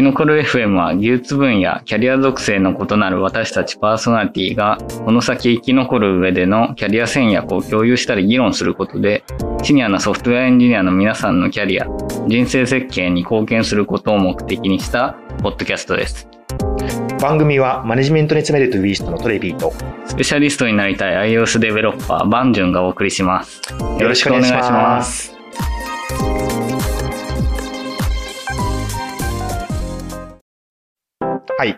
キノコル FM は技術分野、キャリア属性の異なる私たちパーソナリティが、この先生き残る上でのキャリア戦略を共有したり議論することで、シニアなソフトウェアエンジニアの皆さんのキャリア、人生設計に貢献することを目的にしたポッドキャストです。番組はマネジメントに詰めるトゥーイーストのトレビーとスペシャリストになりたい iOS デベロッパー、バンジュンがお送りします。よろしくお願いします。はい。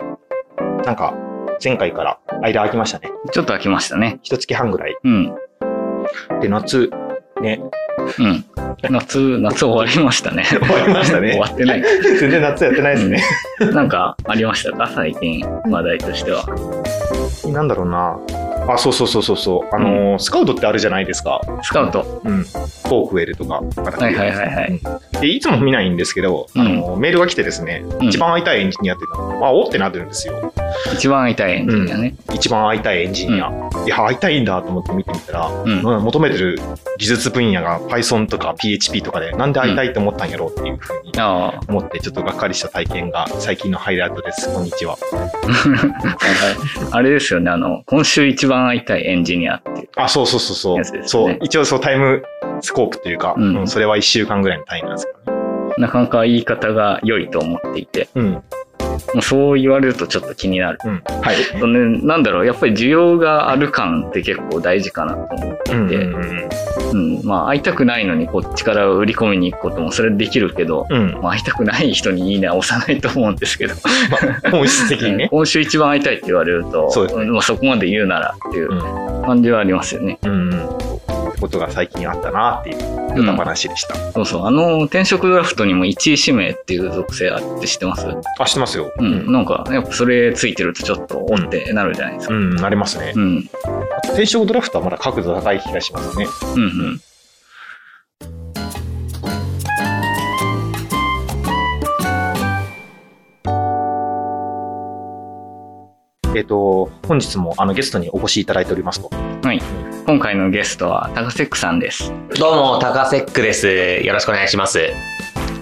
なんか、前回から間空きましたね。ちょっと空きましたね。一月半ぐらい。うん。で、夏、ね、うん。夏、夏終わりましたね。終わりましたね終わってない。全然夏やってないですね。なんかありましたか？最近、話題としては。なんだろうな。あ、そうそうそうそうそう。あのースカウトってあるじゃないですか。スカウト。うん。 Forkwell とか。はいはいはいはい。で、いつも見ないんですけど、あのーメールが来てですね、うん一番会いたいエンジニアっていうのは、まあ、おってなってるんですよ。一番会いたいエンジニアね。一番会いたいエンジニア。いや、会いたいんだと思って見てみたら、うん。うん求めてる技術分野が Python とか PHP とかで、なんで会いたいと思ったんやろうっていうふうにあ思って、ちょっとがっかりした体験が最近のハイライトです。こんにちは。あ。あれですよね。あの、今週一番会いたいエンジニアっていう。あ、そうそうそうそう。そう。一応そうタイムスコープというか、うんうんそれは1週間ぐらいの単位なんですけどね。なかなか言い方が良いと思っていて、うん。もうそう言われるとちょっと気になる。うん。はい。あとね、なんだろう、やっぱり需要がある感って結構大事かなと思っていて、うんうんうん、まあ会いたくないのにこっちから売り込みに行くこともそれできるけど。まあ、会いたくない人にいいねは押さないと思うんですけど、まあ、本質的にね。今週一番会いたいって言われると、そうですねまあ、そこまで言うならっていううん。感じはありますよね。うん。ことが最近あったなっていう、よた話でした。そうそう。あの、転職ドラフトにも1位指名っていう属性あって知ってます？あ、知ってますよ。うん。なんか、やっぱそれついてるとちょっとおってなるじゃないですか。うん、なりますねう。ん。転職ドラフトはまだ角度高い気がしますね。うんうん。えっ、と、本日もあのゲストにお越しいただいておりますと。はい。今回のゲストは、タカセックさんです。どうも、タカセックです。よろしくお願いします。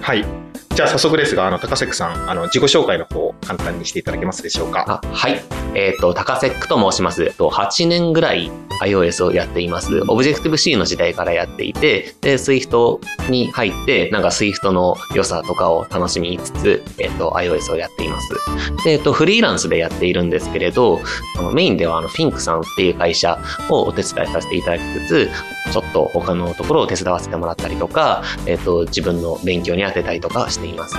はい。じゃあ早速ですが、あの、高瀬さん、あの、自己紹介の方を簡単にしていただけますでしょうか？あはい。えっ、と、タカセックと申します。8年ぐらい iOS をやっています。オブジェクティブ C の時代からやっていて、で、Swift に入って、なんか Swift の良さとかを楽しみつつ、えっ、と、iOS をやっています。で、えっ、と、フリーランスでやっているんですけれど、あのメインではあの、フィンクさんっていう会社をお手伝いさせていただきつつ、ちょっと他のところを手伝わせてもらったりとか、えっ、と、自分の勉強に当てたりとかしています。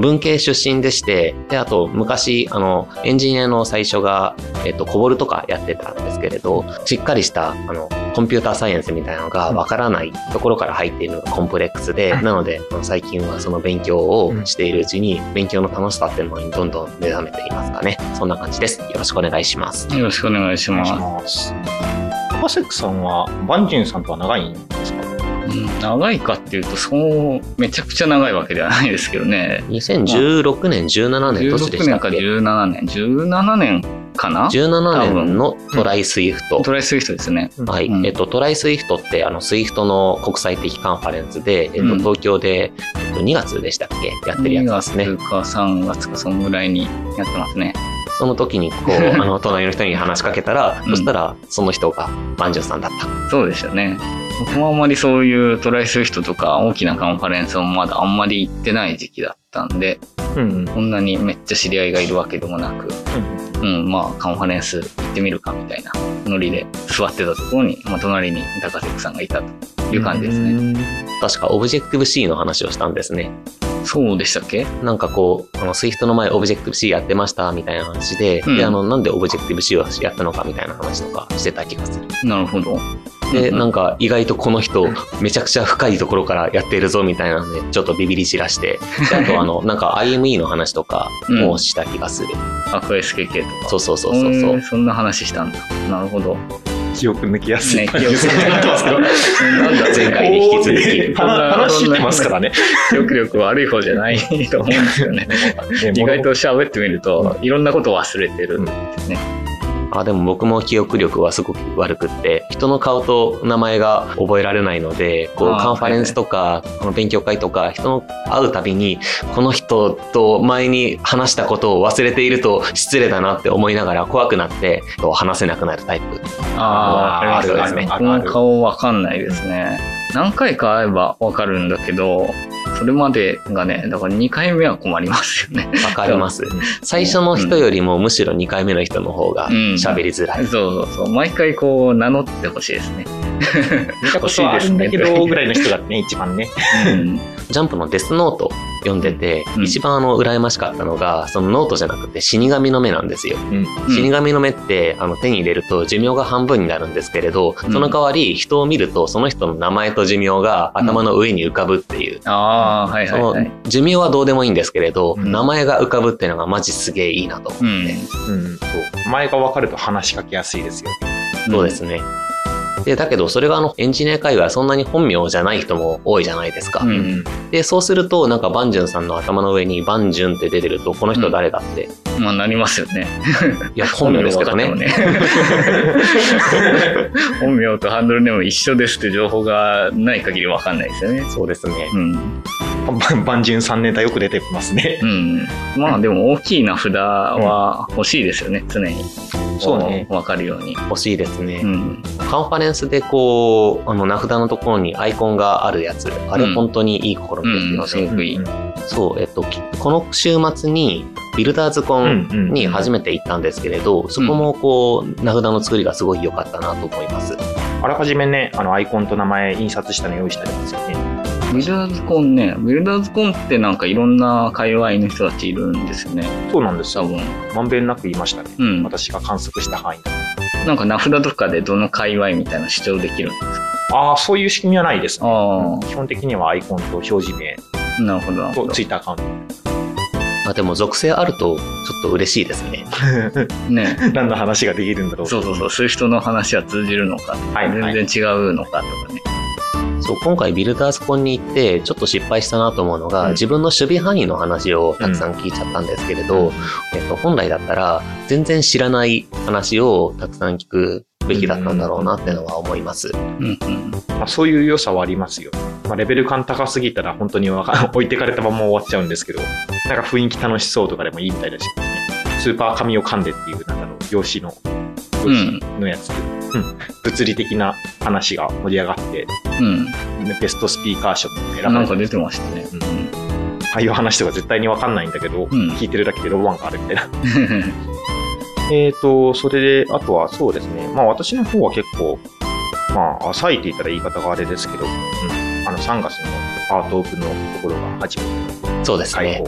文系出身でして、で、あと、昔、あの、エンジニアの最初が、えっと、コボルとかやってたんですけれど、しっかりした、あの、コンピューターサイエンスみたいなのがわからないところから入っているのがコンプレックスで、なので、あの最近はその勉強をしているうちに、勉強の楽しさっていうのにどんどん目覚めていますかね。そんな感じです。よろしくお願いします。よろしくお願いします。します。 takasek さんは、 banjun さんとは長いんです長いかっていうと、そう、めちゃくちゃ長いわけではないですけどね。2016年、17年、どっちで16年かしたっけ？17年。17年かな ?17 年の try! Swift。try! Swift ですね。はい。うんえっと、 try! Swift って、あの、 Swift の国際的カンファレンスで、えっと、うん東京で、えっと、2月でしたっけ？やってる2やつですね。月か3月かそんぐらいにやってますね。その時に、こう、あの、隣の人に話しかけたら、うんそしたら、その人が、 banjun さんだった。そうでしたね。僕もあんまりそういう try! Swift とか大きなカンファレンスもまだあんまり行ってない時期だったんで、うんうん。そんなにめっちゃ知り合いがいるわけでもなく、うん、まあカンファレンス行ってみるかみたいなノリで座ってたところに、まあ、隣に高瀬さんがいたという感じですね。ね。確か、オブジェクティブ C の話をしたんですね。そうでしたっけ？なんかこう、あの、 Swift の前、 Objective-C やってました、みたいな話で、うんで、あの、なんでオブジェクティブ C をやったのか、みたいな話とかしてた気がする。なるほど。で、うんなんか意外とこの人、めちゃくちゃ深いところからやってるぞみたいなので、ちょっとビビり散らして、であとあの、なんか IME の話とかもした気がする。 AquaSKK とか。そうそうそうそうへそうー。そんな話したんだ。なるほど。記憶抜きやすいね、感じになってますけど。なんだ前回に引き続き話してますからね。記憶力悪い方じゃないと思うんですよね。意外と喋ってみると、いろんなことを忘れてるんですね。あでも僕も記憶力はすごく悪くって人の顔と名前が覚えられないのでこうカンファレンスとか、この勉強会とか人の会うたびにこの人と前に話したことを忘れていると失礼だなって思いながら怖くなって話せなくなるタイプああ、るあるね。この顔わかんないですね。何回か会えばわかるんだけど、それまでがね、だから2回目は困りますよね。わかります最初の人よりもむしろ2回目の人の方が喋りづらい、そうそうそう。毎回こう名乗ってほしいですね。見たことはあるんだけど、ぐらいの人がね、一番ね。うん。ジャンプのデスノート読んでて、うん一番あの羨ましかったのがそのノートじゃなくて死神の目なんですようん。死神の目ってあの手に入れると寿命が半分になるんですけれど、うんその代わり人を見るとその人の名前と寿命が頭の上に浮かぶっていう、ああ、はいそのはいはい。寿命はどうでもいいんですけれど、うん名前が浮かぶっていうのがマジすげえいいなと思って、うん。うん。そう。前が分かると話しかけやすいですよ。そうですね。で、だけどそれがあのエンジニア界隈はそんなに本名じゃない人も多いじゃないですか。うんうん。で、そうするとなんかバンジュンさんの頭の上にバンジュンって出てるとこの人誰だって、まあなりますよね。いや本名ですけどね。ね本名とハンドルネーム一緒ですって情報がない限りわかんないですよね。そうですね。うん。万順3年代よく出てますね。うん。まあでも大きい名札は欲しいですよね、常に。そうねわかるように。欲しいですね。うん。カンファレンスでこう、あの名札のところにアイコンがあるやつ、あれうん本当にいい試みうん、ですよね。そう、えっと、きこの週末にビルダーズコンに初めて行ったんですけれど、そこもこう、名札の作りがすごい良かったなと思います。あらかじめね、あのアイコンと名前印刷したの用意してありますよね。ビルダーズコンね、ビルダーズコンってなんかいろんな界隈の人たちいるんですよね。そうなんですよ。多分。まんべんなく言いましたね。うん。私が観測した範囲で。なんか名札とかでどの界隈みたいな主張できるんですか？ああ、そういう仕組みはないですね。あ基本的にはアイコンと表示名あ、なるほど。とツイッターアカウンあでも属性あるとちょっと嬉しいですね。ト。ね。何の話ができるんだろうそうそうそう、そういう人の話は通じるのか、はいはい全全然違うのかとかね。そう今回ビルダーズコンに行ってちょっと失敗したなと思うのが、うん自分の守備範囲の話をたくさん聞いちゃったんですけれど、えっと、本来だったら全然知らない話をたくさん聞くべきだったんだろうなってのは思います。うんうん。まあ、そういう良さはありますよ。まあ、レベル感高すぎたら本当に 置いてかれたまま終わっちゃうんですけど、なんか雰囲気楽しそうとかでもいいみたいだしね。スーパー紙を噛んでっていう、なんだろう、用紙の、用紙のやつ、うん物理的な話が盛り上がって、うん。ベストスピーカー賞も選ばれてなんか出てましたね。ああいう話とか絶対にわかんないんだけど、うん聞いてるだけでロマンがあるみたいな。えーと、それで、あとはそうですね、まあ私の方は結構、まあ、浅いって言ったら言い方があれですけど、うん、あの3月のアートオープンのところが初めてそうです開ね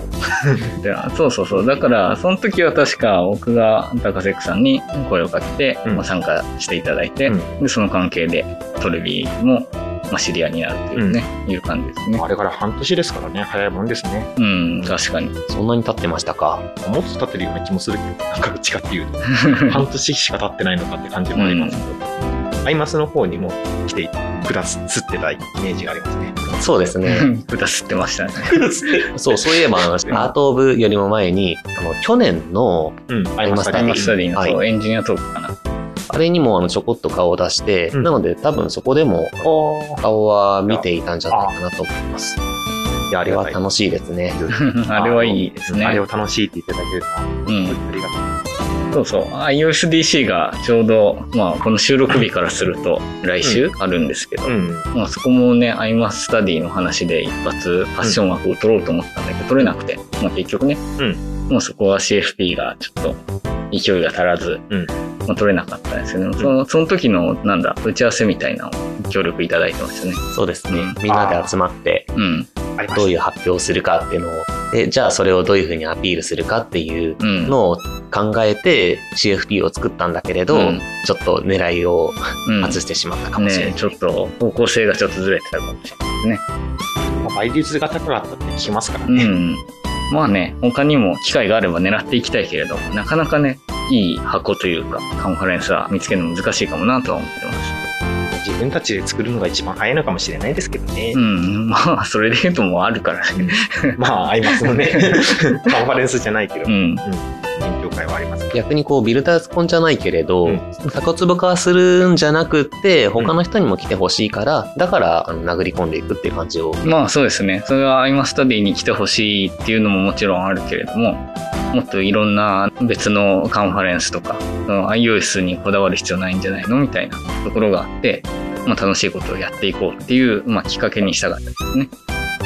そうそうそう。だから、その時は確か僕が高瀬さんに声をかけて、うんまあ、参加していただいて、うんで、その関係でトレビも、まあ、知り合いになるというね、いう感じですね。あれから半年ですからね、早いもんですね。うん、確かに。そんなに経ってましたか？もっと経ってるような気もするけど、なんかどっちかっていうと、半年しか経ってないのかって感じもありますけど、アイマスの方にも来てくださってたイメージがありますね。そうですね。豚吸ってましたね。そう、そういえば、あのアートオブよりも前に、あの、去年の、うん、アイマスタイアイマムスタディの、はいエンジニアトークかな。あれにもあのちょこっと顔を出して、うんなので多分そこでもあ顔は見ていたんじゃないかなと思います。あ、いや、あ。れは楽しいですね。あれはいいですね。あれを楽しいって言っていただけるのは、うんありがたい。そうそう。iOSDC がちょうど、まあ、この収録日からすると来週あるんですけど、うん。まあ、そこもね、アイマススタディの話で一発ファッション枠を取ろうと思ったんだけど、取れなくて、まあ結局ね、うんもうそこは CFP がちょっと勢いが足らず、うんまあ、取れなかったんですけど、そのその時の、なんだ、打ち合わせみたいなのを協力いただいてましたね。そうですねうん。みんなで集まって、うん。どういう発表をするかっていうのを、で、じゃあそれをどういうふうにアピールするかっていううん。のを考えて CFP を作ったんだけれど、うんちょっと狙いをうん外してしまったかもしれない。ねちょっと方向性がちょっとずれてたかもしれないですね。まあ倍率が高かったって聞きますからね。うん。まあね、他にも機会があれば狙っていきたいけれど、なかなかね、いい箱というか、カンファレンスは見つけるの難しいかもなとは思ってます。自分たちで作るのが一番早いのかもしれないですけどねう。ん、まあ、それで言うともうあるからね。まあ、アイマスのね、カンファレンスじゃないけど。うん。勉強会はあります。逆にこう builderscon じゃないけれど、うんタコツボ化するんじゃなくって他の人にも来てほしいから、だからあの殴り込んでいくっていう感じをまあそうですね。それはアイマスタディに来てほしいっていうのももちろんあるけれども、もっといろんな別のカンファレンスとか、iOS にこだわる必要ないんじゃないのみたいなところがあって、まあ、楽しいことをやっていこうっていう、まあ、きっかけにしたかったですね。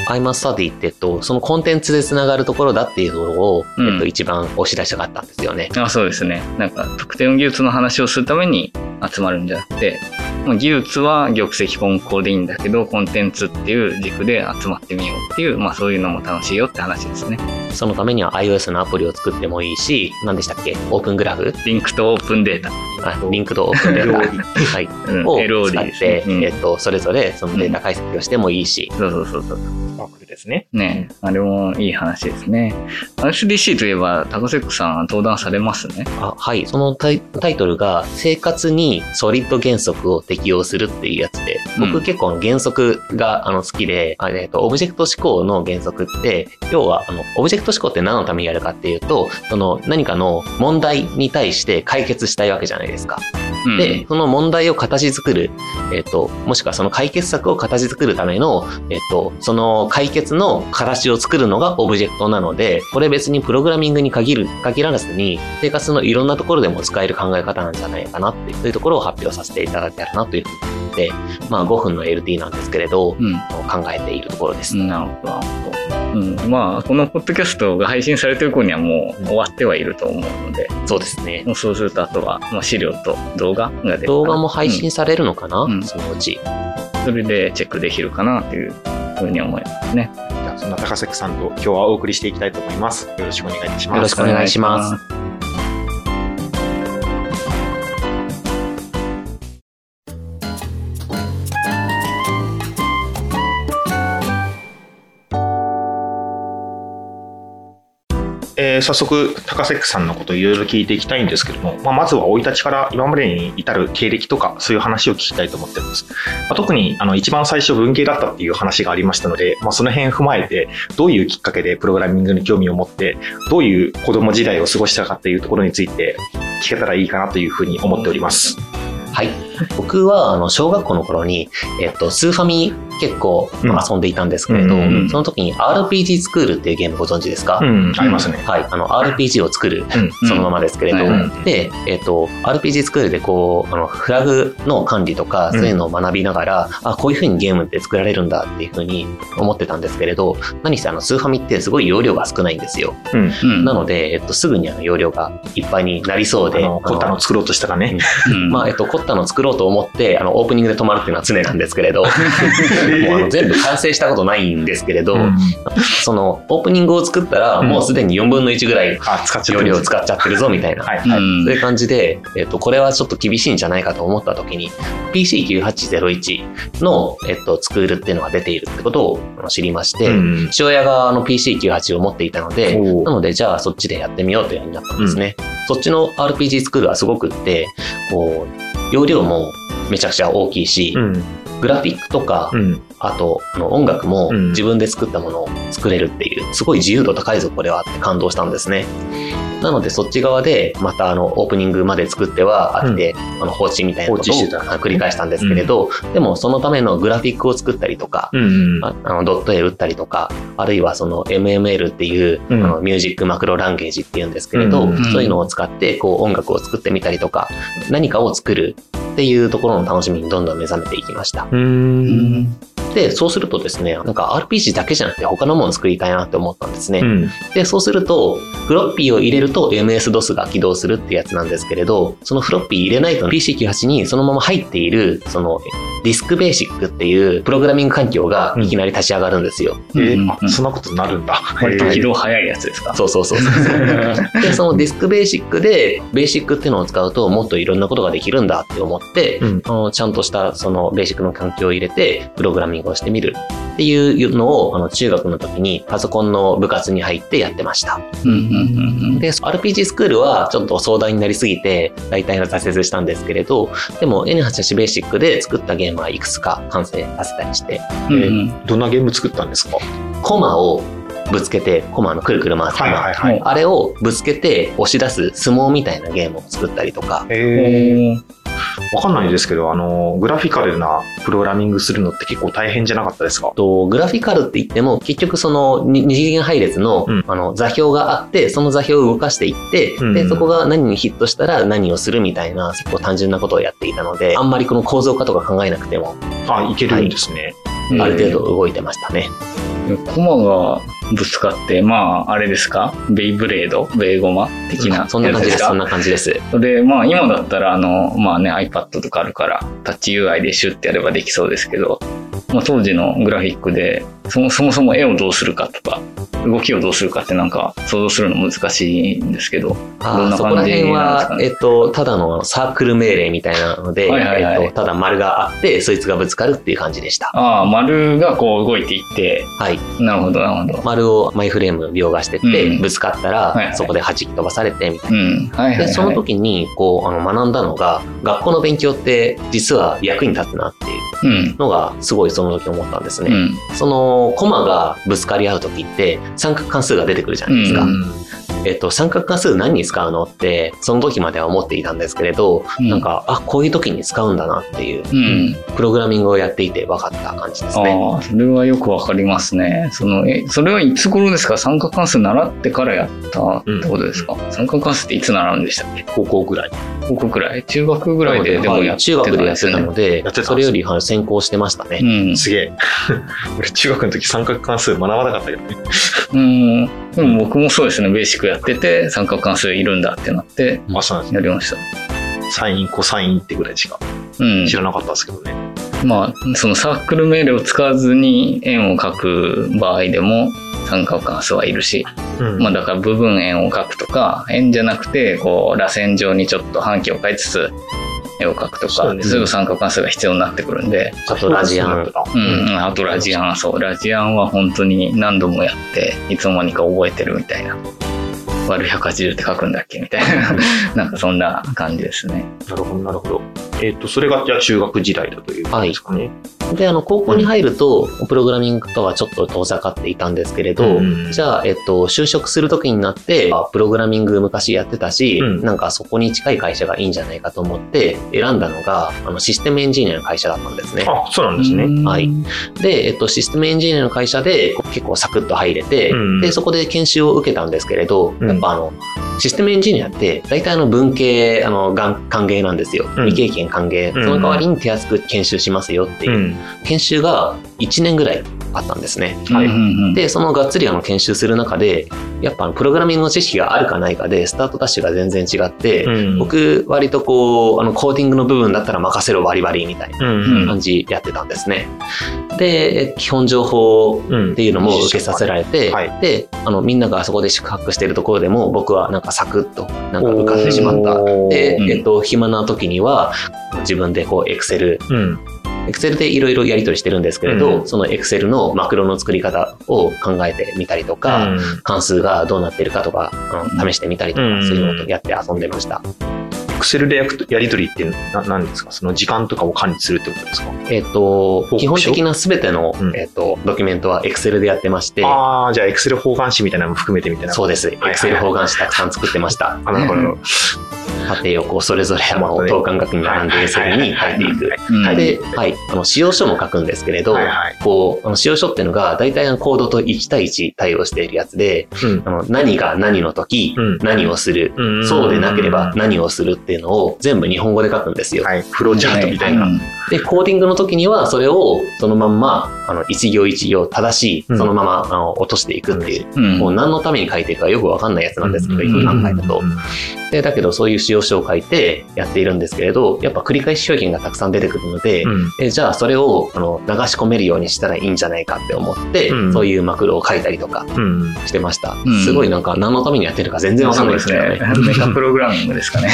アイマスタディって、えっと、そのコンテンツでつながるところだっていうのを、うんえっと、一番押し出したかったんですよね。あそうですね。なんか特定の技術の話をするために集まるんじゃなくて、まあ、技術は玉石混交でいいんだけど、コンテンツっていう軸で集まってみようっていう、まあそういうのも楽しいよって話ですね。そのためには iOS のアプリを作ってもいいし、何でしたっけ？ Open Graph？Linked Open Data。あ Linked Open Data。はい。うん、を LOD 使っですねて、。うんえっと、それぞれそのデータ解析をしてもいいし、そうそうそうそう。 SPARQL ですね。ねあれもいい話ですね。 iOSDC といえば、 takasek さん登壇されますね。あはい。そのタイタイトルが、生活に SOLID 原則を適用するっていうやつで、僕うん。結構原則があの好きで、あえっと、オブジェクト指向の原則って、要は、あの、オブジェクト指向って何のためにやるかっていうと、その何かの問題に対して解決したいわけじゃないですか。うん、で、その問題を形作る、えっ、と、もしくはその解決策を形作るための、えっ、と、その解決の形を作るのがオブジェクトなので、これ別にプログラミングに限る、限らずに、生活のいろんなところでも使える考え方なんじゃないかなっていう、そういうところを発表させていただけたらなというふうに思って、まあ5分の LT なんですけれど、うん。考えているところです。なるほど、なるほど。うん、まあ、このポッドキャストが配信されてる頃にはもう終わってはいると思うので、そうですね。もうそうするとあとは、まあ、資料と動画が出る動画も配信されるのかな、うんそのうち。うんそれでチェックできるかなというふうに思いますね。じゃあ、そんな高崎さんと今日はお送りしていきたいと思います。よろしくお願いいたします。よろしくお願いします。えー早速、高瀬さんのことをいろいろ聞いていきたいんですけども、まあ、まずは生い立ちから今までに至る経歴とか、そういう話を聞きたいと思ってます。まあ、特にあの一番最初文系だったっていう話がありましたので、まあ、その辺踏まえて、どういうきっかけでプログラミングに興味を持って、どういう子供時代を過ごしたかっていうところについて聞けたらいいかなというふうに思っております。はい。僕は、あの、小学校の頃に、えっと、スーファミ結構うん。遊んでいたんですけれど、うんうんその時に RPG スクールっていうゲームご存知ですか、うん、ありますね。はい。あの、RPG を作る、うん。そのままですけれど、で、えっと、RPG スクールでこう、あの、フラグの管理とか、そういうのを学びながら、あ、こういう風にゲームって作られるんだっていう風に思ってたんですけれど、何せあの、スーファミってすごい容量が少ないんですよ。なので、えっと、すぐにあの、容量がいっぱいになりそうで、あの、コッタの作ろうとしたらね。うん。まあ、えっと、コッタの作ろうと思って、あの、オープニングで止まるっていうのは常なんですけれど、もうあの全部完成したことないんですけれど、うんその、オープニングを作ったら、うん。もうすでに4分の1ぐらい容量を使っちゃってるぞ、みたいな。はい、そうい。う感じで、えっと、これはちょっと厳しいんじゃないかと思った時に、PC9801 の、えっと、スクールっていうのが出ているってことを知りまして、うん父親があの PC98 を持っていたので、なので、じゃあそっちでやってみようというふうになったんですね。そっちの RPG スクールはすごくって、こう、容量もめちゃくちゃ大きいし、うん。グラフィックとか、うん。あと、あの音楽もうん自分で作ったものを作れるっていう、すごい自由度高いぞ、これはって感動したんですね。なので、そっち側で、またあの、オープニングまで作っては、あって、あの、放置みたいなことを繰り返したんですけれど、でも、そのためのグラフィックを作ったりとか、うん。ああのドット絵打ったりとか、あるいはその MML っていう、うんあのミュージックマクロランゲージっていうんですけれど、うんそういうのを使ってこう音楽を作ってみたりとか、何かを作るっていうところの楽しみにどんどん目覚めていきました。う。うんんで、そうするとですね、なんか RPG だけじゃなくて他のものを作りたいなって思ったんですね。うん。で、そうすると、フロッピーを入れると MS-DOS が起動するってやつなんですけれど、そのフロッピー入れないと PC98 にそのまま入っている、そのディスクベーシックっていうプログラミング環境がいきなり立ち上がるんですよ。えーうんあ、そんなことになるんだ。割と起動早いやつですか？そうそうそうそう。で、そのディスクベーシックで、ベーシックっていうのを使うともっといろんなことができるんだって思って、うんちゃんとしたそのベーシックの環境を入れて、プログラミングをしてみるっていうのを、あの中学の時にパソコンの部活に入ってやってました。で、RPG スクールはちょっと壮大になりすぎて、大体は挫折したんですけれど、でも N88 ベーシックで作ったゲームはいくつか完成させたりして、うんうん。どんなゲーム作ったんですか？コマをぶつけて、コマのくるくる回すコはいマ。あれをぶつけて押し出す相撲みたいなゲームを作ったりとか、えー、わかんないですけど、あの、グラフィカルなプログラミングするのって結構大変じゃなかったですか？とグラフィカルって言っても結局そのに二次元配列の,、うん。あの座標があってその座標を動かしていって、うん。でそこが何にヒットしたら何をするみたいな結構単純なことをやっていたのであんまりこの構造化とか考えなくてもあ、いけるんですね。うんある程度動いてましたね。コマがぶつかって、まあ、あれですか？ベイブレード？ベイゴマ？的なそんな感じです。かそんな感じです。で、まあ今だったらあの、まあね iPad とかあるからタッチ UI でシュッてやればできそうですけど、まあ当時のグラフィックでそもそもそも絵をどうするかとか、動きをどうするかってなんか想像するの難しいんですけど、どんなあーそこら感じ辺は、なんですかね？えっと、ただのサークル命令みたいなので、はいはいはいえっと、ただ丸があって、そいつがぶつかるっていう感じでした。ああ、丸がこう動いていって、はい。なるほどなるほど。丸をマイフレーム描画してって、うんぶつかったら、はいはいそこで弾き飛ばされてみたいな。うん。はいはい、はい。で、その時に、こう、あの、学んだのが、学校の勉強って、実は役に立つなっていううん。のが、すごいその時思ったんですね。うん。その、コマがぶつかり合う時って、三角関数が出てくるじゃないですか。うんえっと、三角関数何に使うのって、その時までは思っていたんですけれど、うんなんか、あ、こういう時に使うんだなっていう、うん。プログラミングをやっていて分かった感じですね。ああ、それはよくわかりますね。その、え、それはいつ頃ですか？三角関数習ってからやったってことですか、三角関数っていつ習うんでしたっけ？高校ぐらい。高校くらい中学ぐらいででもはいやって中学でやってたのでそれよりはい先行してましたね。うん。すげえ。俺中学の時三角関数学ばなかったけどね。うん。でも僕もそうですね。ベーシックやってて、三角関数いるんだってなって、あ、そうなんですね。やりました。サイン、コサインってぐらいしかうん。知らなかったですけどね。まあ、そのサークル命令を使わずに円を書く場合でも、三角関数はいるし、うん。まあだから部分円を描くとか、円じゃなくて、こう、螺旋状にちょっと半径を変えつつ、絵を描くとか、そうですね。すぐ三角関数が必要になってくるんで、あとラジアン。うん、あとラジアン、そう、ラジアンは本当に何度もやって、いつの間にか覚えてるみたいな。割る180って書くんだっけみたいな。なんかそんな感じですね。なるほど、なるほど。えっ、と、それがじゃあ中学時代だということですかね。で、あの、高校に入ると、プログラミングとはちょっと遠ざかっていたんですけれど、うんじゃあ、えっと、就職する時になって、あプログラミング昔やってたし、うんなんかそこに近い会社がいいんじゃないかと思って、選んだのが、あの、システムエンジニアの会社だったんですね。あ、そうなんですね。はいで、えっと、システムエンジニアの会社で結構サクッと入れて、うんで、そこで研修を受けたんですけれど、うんやっぱあの、システムエンジニアって、大体あの文系、あの、がん歓迎なんですよ。うん未経験歓迎。うんその代わりに手厚く研修しますよっていうう。ん。研修が1年ぐらいあったんですね。はい。うんうんで、そのがっつりあの研修する中で、やっぱプログラミングの知識があるかないかで、スタートダッシュが全然違って、うん、僕、割とこう、あの、コーディングの部分だったら任せろバリバリみたいなうん。感じやってたんですね。で、基本情報うん。っていうのも受けさせられて、はいで、あの、みんながそこで宿泊しているところでも、僕はなんかサクッと、なんか受かってしまった。で、うんえっと、暇な時には、自分でこう、エクセル、うん。エクセルでいろいろやり取りしてるんですけれど、うんそのエクセルのマクロの作り方を考えてみたりとか、うん関数がどうなってるかとか、あの試してみたりとか、うんそういうのをやって遊んでました。Excel でやくやり取りってな何ですか？その時間とかを管理するってことですか？えっ、と書、基本的なすべての、うんえっ、と、ドキュメントはエクセルでやってまして、ああ、じゃあ Excel 方眼紙みたいなのも含めてみたいな。そうです。エはいクセル方眼紙たくさん作ってました。あ、なるほど。縦横それぞれあの等間隔に並んでセルに書い。ていく。うん。で、はい、あの使用書も書くんですけれど、はいはい。こう、あの使用書っていうのが大体あのコードと1対1対応しているやつで、うん。あの何が何の時、うん。何をする、うん。そうでなければ何をするっていうのを全部日本語で書くんですよ。はい。フローチャートみたいな。うん。で、コーディングの時にはそれをそのまんま、あの、一行一行正しい、うんそのまま、あの落としていくっていう、うんもう何のために書いてるかよくわかんないやつなんですけど、今考えると。で、だけどそういう使用書を書いてやっているんですけれど、やっぱ繰り返し表現がたくさん出てくるので、うんえじゃあそれをあの流し込めるようにしたらいいんじゃないかって思って、うんそういうマクロを書いたりとかうん。してました。うんすごいなんか何のためにやってるか全然わかんないですけどね。メタプログラミングですかね。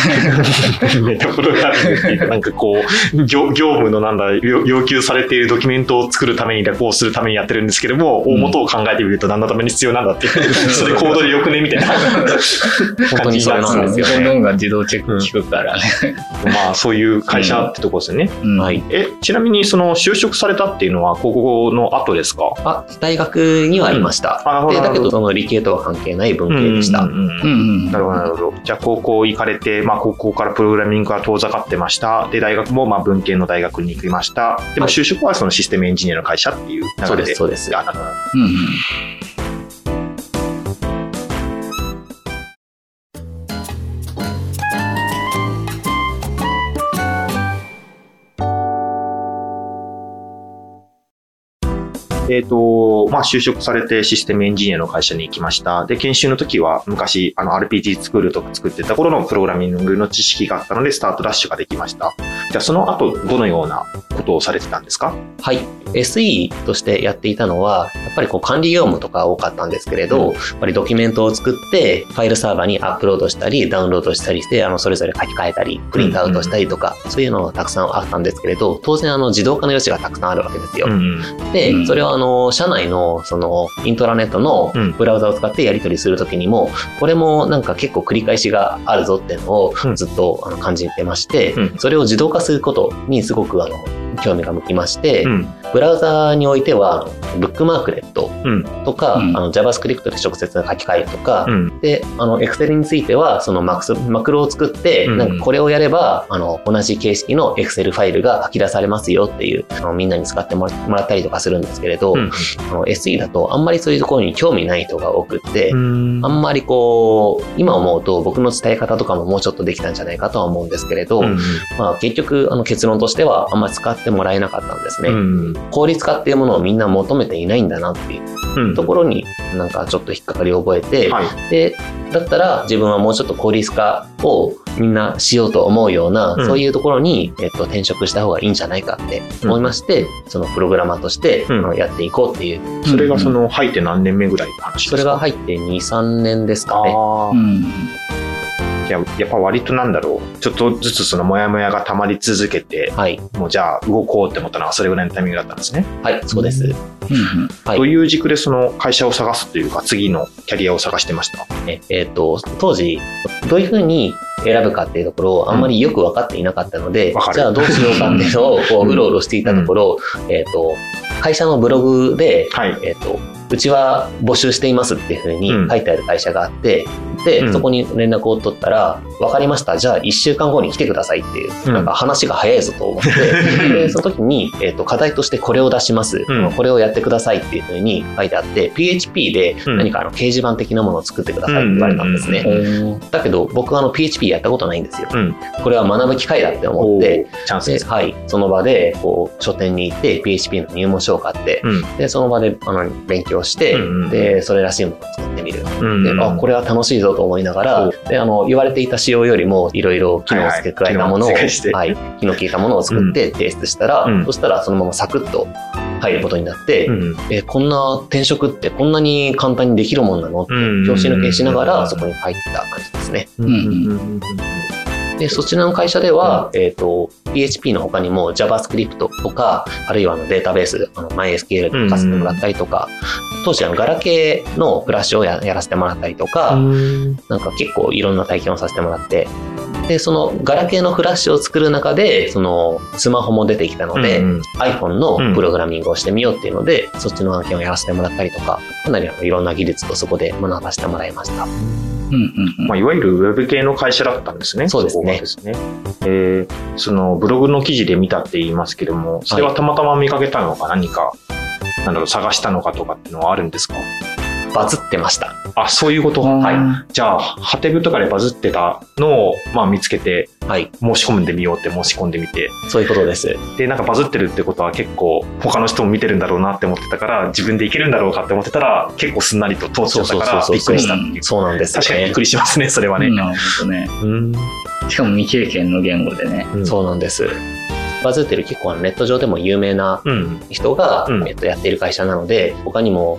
メタプログラミン グっていうか、なんかこう、業業務務のなんだ、要要求されているドキュメントを作るために、レポをするためにやってるんですけども、大元を考えてみると何のために必要なんだっていう、それコードでよくねみたいな本当になんですよどんね。どんが自動チェック聞くからね。まあ、そういう会社ってとこですよね。うんはい。え、ちなみに、その、就職されたっていうのは、高校の後ですか？あ、大学にはいました。あで、だけど、その理系とは関係ない文系でした。うんうんうんうんうん。なるほど、なるほど。じゃあ、高校行かれて、まあ、高校からプログラミングが遠ざかってました。で、大学も、まあ、文系の大学に行きました。でも、はい就職はそのシステムエンジニアの会社っていう流れで。そうです、そうです。えっ、と、まあ、就職されてシステムエンジニアの会社に行きました。で、研修の時は昔、あの、RPG 作るとか作ってた頃のプログラミングの知識があったので、スタートダッシュができました。じゃあ、その後、どのようなことをされてたんですか？はい。SE としてやっていたのは、やっぱりこう管理業務とか多かったんですけれど、うんやっぱりドキュメントを作って、ファイルサーバーにアップロードしたり、ダウンロードしたりして、あの、それぞれ書き換えたり、プリントアウトしたりとか、そういうのがたくさんあったんですけれど、当然あの、自動化の余地がたくさんあるわけですよ。ん。で、うんそれはあの、社内の、その、イントラネットのうんブラウザを使ってやり取りするときにも、これもなんか結構繰り返しがあるぞっていうのをうんずっとあの感じてまして、うんそれを自動化することにすごくあの、興味が向きまして、うん。ブラウザにおいては、ブックマークレットうん。とか、うんあの JavaScript で直接書き換えるとか、うん。で、あの、Excel については、そのマクスマクロを作って、うんなんかこれをやれば、あの、同じ形式の Excel ファイルが吐き出されますよっていう、あのみんなに使ってもらったりとかするんですけれど、うん。SE だとあんまりそういうところに興味ない人が多くって、うん。あんまりこう、今思うと僕の伝え方とかももうちょっとできたんじゃないかとは思うんですけれど、うんまあ結局、あの結論としてはあんまり使ってもらえなかったんですね。うん。効率化っていうものをみんな求めていないんだなっていううん。ところになんかちょっと引っかかりを覚えて、はい。で、だったら自分はもうちょっと効率化をみんなしようと思うような、うん。そういうところに、えっと、転職した方がいいんじゃないかって思いまして、そのプログラマーとして、うん。あのやっていこうっていう、それがその入って何年目ぐらいの話ですか？それが入って2、3年ですかね。ああうんいややっぱ割となんだろう。ちょっとずつそのモヤモヤが溜まり続けてはい。もうじゃあ動こうって思ったのはそれぐらいのタイミングだったんですね、はい、そうです。うん。はい。どういう軸でその会社を探すというか次のキャリアを探してました？ええっと、当時、どういうふうに選ぶかっていうところをあんまりよく分かっていなかったので、わかる。じゃあどうしようかっていうのをこううん うろうろしていたところ、えっと、会社のブログで、はい。えっと、うちは募集していますっていうふうにうん。書いてある会社があって、で、うん。そこに連絡を取ったら、分かりました、じゃあ1週間後に来てくださいっていう、うん。なんか話が早いぞと思って、でその時に、えっと、課題としてこれを出します、うん。これをやってくださいっていうふうに書いてあって、PHP で何かあの掲示板的なものを作ってくださいって言われたんですね。おだけど僕はあの PHP やったことないんですよ。うん。これは学ぶ機会だって思おって、ー。チャンスでですはい、その場でこう書店に行って PHP の入門書を買って、うん。でその場であの勉強して、うんうんでそれらしいものを作ってみる。うんであこれは楽しいぞと思いながらおであの言われていた仕様よりもいろいろ機能を付け加えたものを、はいはい機能を付けして。はい、機能効いたものを作って提出したら、うん。そしたらそのままサクッと入ることになって、うんえこんな転職ってこんなに簡単にできるもんなの？ってうん拍子抜けしながらそこに入った感じですね。うんうんで、そちらの会社では、えっ、と、PHP の他にも JavaScript とか、あるいはあのデータベース、あの MySQL とかさせてもらったりとか、当時あのガラケーのフラッシュをややらせてもらったりとか、うん。なんか結構いろんな体験をさせてもらって、で、そのガラケーのフラッシュを作る中で、そのスマホも出てきたので、うん iPhone のプログラミングをしてみようっていうので、そっちの案件をやらせてもらったりとか、かなりあのいろんな技術とそこで学ばせてもらいました。うんうんうんまあ、いわゆるウェブ系の会社だったんですね。そうですねこがですね。えーそのブログの記事で見たって言いますけども、それはたまたま見かけたのか何か、なんだろう、探したのかとかっていうのはあるんですか？バズってました。あ、そういうこと？ははいい。じゃあ、ハテブとかでバズってたのを、まあ、見つけて、はい。申し込んでみようって申し込んでみて、そういうことです。で、なんかバズってるってことは結構他の人も見てるんだろうなって思ってたから、自分でいけるんだろうかって思ってたら、結構すんなりと通っちゃったから、びっくりしたっていう。そうなんですよね確かにびっく。りしますね、それはね。なるほどね。うん。しかも未経験の言語でね。そうなんです。バズってる結構あのネット上でも有名なうん。人が、うん。えっと、やっている会社なので、他にも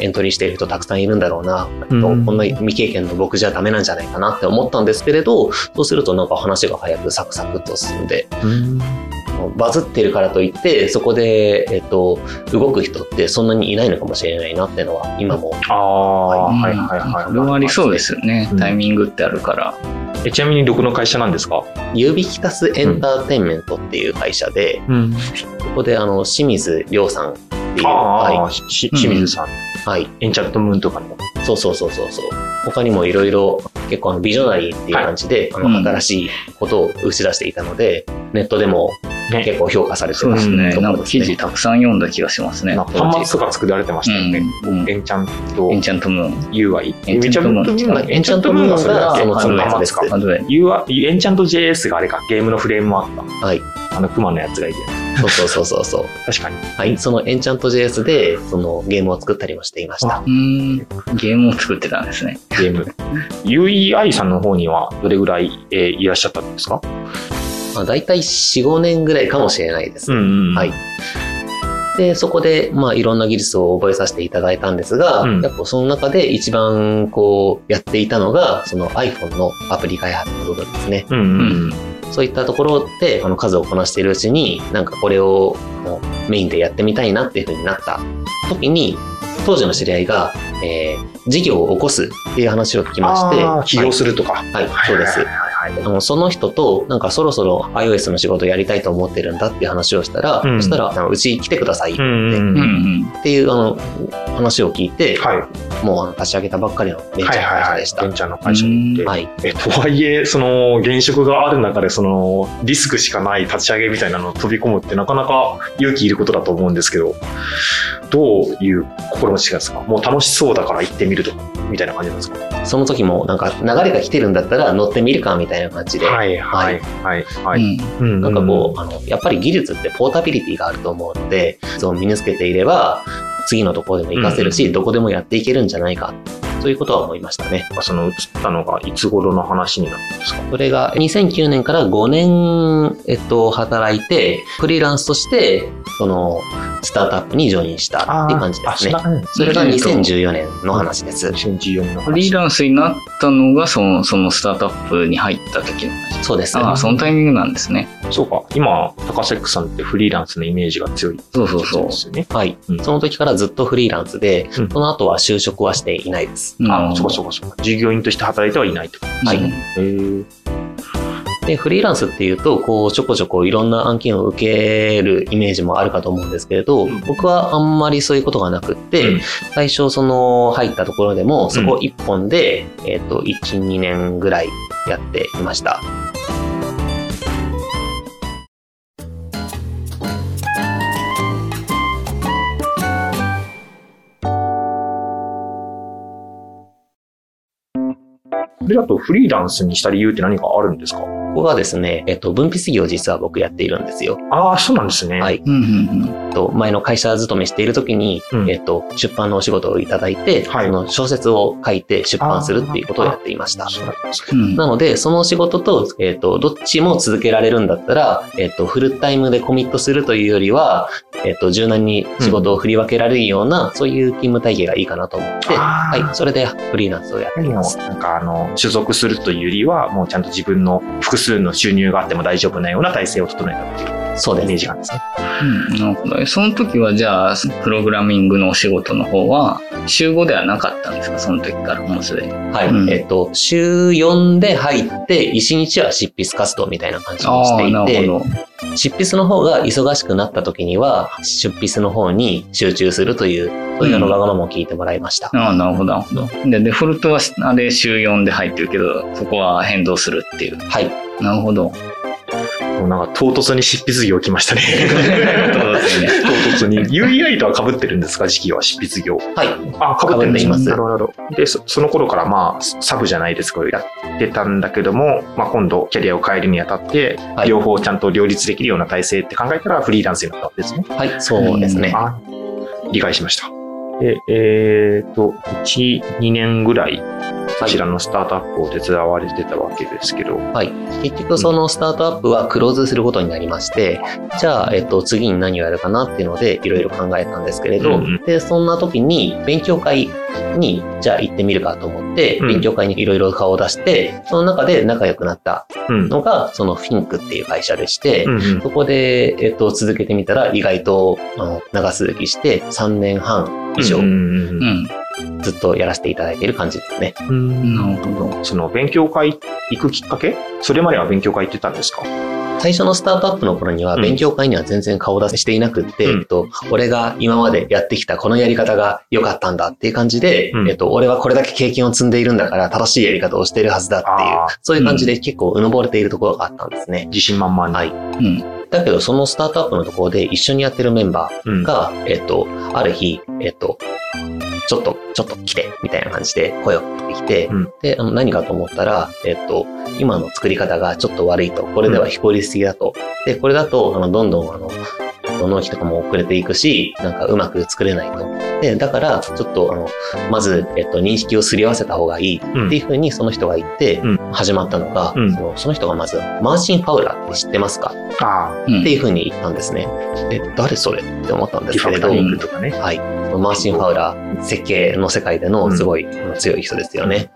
エントリーしている人たくさんいるんだろうな、うん。とこんな未経験の僕じゃダメなんじゃないかなって思ったんですけれど、そうするとなんか話が早くサクサクと進んで、うんバズってるからといって、そこで、えっと、動く人ってそんなにいないのかもしれないなっていうのは、今も。ああ、はいうんはいはい。それはありそうですよねう。んタイミングってあるから。えちなみにどこの会社なんですか？ユービキタスエンターテインメントっていう会社で、うん。そこであの、清水亮さんっていう、ああ、はしし清水さん、い。はい。エンチャントムーンとかの。そうそうそうそうそう。他にもいろいろ結構あのビジョナリーっていう感じで、あのうん新しいことを打ち出していたので、ネットでもね。結構評価されてそうですね。なんか記事たくさん読んだ気がしますね。端末とか作られてましたよね。うんうんエンチャントエンチャントムーン。UI。エンチャントムーンはいエンチャントムーンがそれだけその端末か UI エンチャント JS があれか、ゲームのフレームもあった。はい。あの、クマのやつがいて。そうそうそうそうそう。確かに。はい。そのエンチャント JS で、そのゲームを作ったりもしていました。うーん。ゲームを作ってたんですね。ゲーム。UEI さんの方にはどれぐらい、えーいらっしゃったんですか？まあ、大体4、5年ぐらいかもしれないです。んうんはい。で、そこで、まあ、いろんな技術を覚えさせていただいたんですが、うんやっぱその中で一番、こう、やっていたのが、その iPhone のアプリ開発の部分ですね。うんうんそういったところで、あの、数をこなしているうちに、なんかこれをメインでやってみたいなっていう風になった時に、当時の知り合いが、えー、事業を起こすっていう話を聞きまして、起業するとか。はい、はい、そうですはい。はいはいはいあのその人と、なんかそろそろ iOS の仕事やりたいと思ってるんだっていう話をしたら、うんそしたら、うち来てくださいっうんうんううんんていうあの話を聞いて、はい。もうあの立ち上げたばっかりのベンチャーの会社でした。ベンチャーの会社に行って。はい。え、とはいえ、その、現職がある中で、その、リスクしかない立ち上げみたいなのを飛び込むってなかなか勇気いることだと思うんですけど、どういう心持ちですか？もう楽しそうだから行ってみるとか、みたいな感じなんですか？その時もなんか流れが来てるんだったら乗ってみるかみたいな感じで、はいはいはいはうん。い。うんなんかこう、あの、やっぱり技術ってポータビリティがあると思うので、そう身につけていれば、次のところでも活かせるし、どこでもやっていけるんじゃないか、そういうことは思いましたね。その移ったのがいつ頃の話になったんですか？それが2009年から5年、えっと、働いて、フリーランスとして、その、スタートアップにジョインしたっていう感じですね。あ、それが2014年の話です。2014年の話。フリーランスになったのが、その、そのスタートアップに入った時の話。そうです。ああ、そのタイミングなんですね。そうか。今、高セックさんってフリーランスのイメージが強い。そうそうそうですよね。はい、うんその時からずっとフリーランスで、うんその後は就職はしていないです。あ、そうかそうかそうか。従業員として働いてはいないと。はい。で、フリーランスっていうと、こう、ちょこちょこいろんな案件を受けるイメージもあるかと思うんですけれど、うん僕はあんまりそういうことがなくって、うん最初その入ったところでも、そこ一本で、えっ、と、1、2年ぐらいやっていました。それだとフリーランスにした理由って何かあるんですか？ここがですね、えっ、と、分泌業を実は僕やっているんですよ。ああ、そうなんですね。はい。うんうんえっと前の会社勤めしている時に、うんえっと、出版のお仕事をいただいて、はいその小説を書いて出版するっていうことをやっていました。そうなんなので、その仕事と、えっ、と、どっちも続けられるんだったら、えっ、と、フルタイムでコミットするというよりは、えっ、と、柔軟に仕事を振り分けられるような、そういう勤務体系がいいかなと思って、はい、それでフリーランスをやっていもます。うなんかあの所属するというよりはもうちゃんと自分の複数の収入があっても大丈夫なような体制を整えたっていう。そうです。ジがあるんですね。うん、なるほど。その時はじゃあ、プログラミングのお仕事の方は、週5ではなかったんですか？その時からもうすでに。はい、うんえっ、と、週4で入って、1日は執筆活動みたいな感じにしていて、なるほど。執筆の方が忙しくなった時には、出筆の方に集中するという、そういうあのわがままを聞いてもらいました。ああ、なるほど、なるほど。で、デフォルトはあれ週4で入ってるけど、そこは変動するっていう。はい。なるほど。もうなんか唐突に執筆業来ましたね。唐突にね唐突に。UEI とは被ってるんですか時期は執筆業。はい。あ、被ってるんですなるほど。でそ、その頃からまあ、サブじゃないですけど、やってたんだけども、まあ今度キャリアを変えるにあたって、はい両方ちゃんと両立できるような体制って考えたらフリーランスになったんですね。はい、そうですね。あ理解しました。で、えっ、と、1、2年ぐらい、こちらのスタートアップを手伝われてたわけですけど、はい。結局そのスタートアップはクローズすることになりまして、じゃあ、えっと、次に何をやるかなっていうので、いろいろ考えたんですけれど、うんうん。で、そんな時に勉強会に、じゃあ行ってみるかと思って、うん勉強会にいろいろ顔を出して、その中で仲良くなったうん。のが、そのフィンクっていう会社でして、そこで、えっと、続けてみたら、意外と、あの、長続きして、3年半以上。ずっとやらせていただいている感じですね。うんなるほど。その勉強会行くきっかけ？それまでは勉強会行ってたんですか？最初のスタートアップの頃には、うん勉強会には全然顔出ししていなくって、うんえっと、俺が今までやってきたこのやり方が良かったんだっていう感じで、うんえっと、俺はこれだけ経験を積んでいるんだから正しいやり方をしているはずだっていうそういう感じで結構うぬぼれているところがあったんですね。自信満々に。はい。うん。だけど、そのスタートアップのところで一緒にやってるメンバうんーが、えっと、ある日、えっと、ちょっと、ちょっと来て、みたいな感じで声をかけてきて、うんで、あの何かと思ったら、えっと、今の作り方がちょっと悪いと、これでは非効率的だと。で、これだと、あの、どんどん、あの、納期とかも遅れていくし、なんかうまく作れないと。で、だから、ちょっと、あの、まず、えっと、認識をすり合わせた方がいいっていうふうにその人が言ってうん、始まったのが、うんそのその人がまず、マーチン・ファウラーって知ってますか？ああ、うんっていうふうに言ったんですね。で、誰それ？って思ったんですけれどリファクタ、リングとかね。はい。マーチン・ファウラー、設計の世界でのすごい強い人ですよね。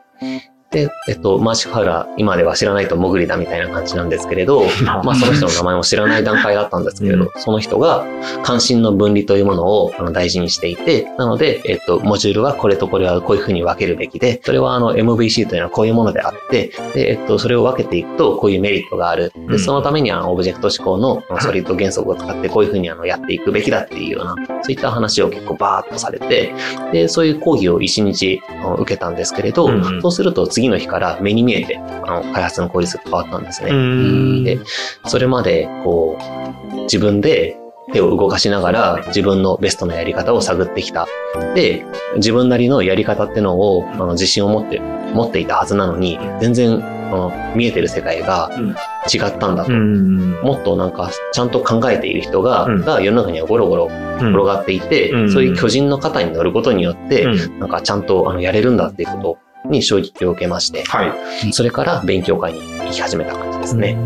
で、えっと、マーチン・ファウラー、今では知らないと潜りだみたいな感じなんですけれど、まあその人の名前も知らない段階だったんですけれど、うん。その人が関心の分離というものをあの大事にしていて、なので、えっと、モジュールはこれとこれはこういうふうに分けるべきで、それはあの MVC というのはこういうものであって、で、えっと、それを分けていくとこういうメリットがある。で、うん。そのためにはオブジェクト思考のソリッド原則を使ってこういうふうにあのやっていくべきだっていうような、そういった話を結構バーッとされて、で、そういう講義を一日あの受けたんですけれど、そうすると次の日から目に見えて、あの、開発の効率が変わったんですね。んでそれまで、こう、自分で手を動かしながら自分のベストなやり方を探ってきた。で、自分なりのやり方ってのを、あの、自信を持って、持っていたはずなのに、全然、あの、見えてる世界がうん違ったんだと。うん。もっとなんか、ちゃんと考えている人が、うんが世の中にはゴロゴロ転がっていて、うんそういう巨人の肩に乗ることによって、うんなんかちゃんとあのやれるんだっていうことに衝撃を受けまして、はい。それから勉強会に行き始めた感じですね。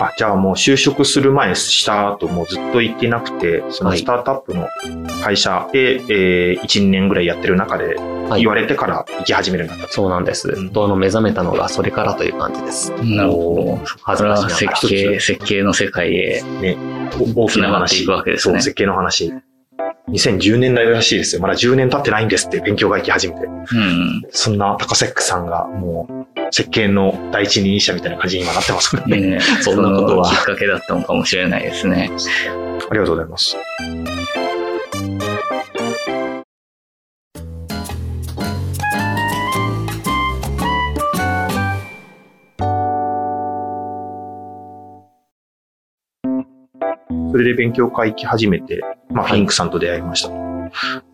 あ、じゃあもう就職する前、した後もうずっと行ってなくて、そのはいスタートアップの会社で、えー、1、2年ぐらいやってる中ではい言われてから行き始めるんだった。そうなんです。うんとあの目覚めたのがそれからという感じです。なるほど。恥ずかしながら。設計、設計の世界へね、お大きな話。いくわけですねそう、設計の話。2010年代らしいですよ。まだ10年経ってないんですって勉強が行き始めて。うん。そんな高セックさんがもう設計の第一人者みたいな感じに今なってますからね。ね そんなことはきっかけだったのかもしれないですね。ありがとうございます。それで勉強会行き始めて、まあ、フィンクさんと出会いました。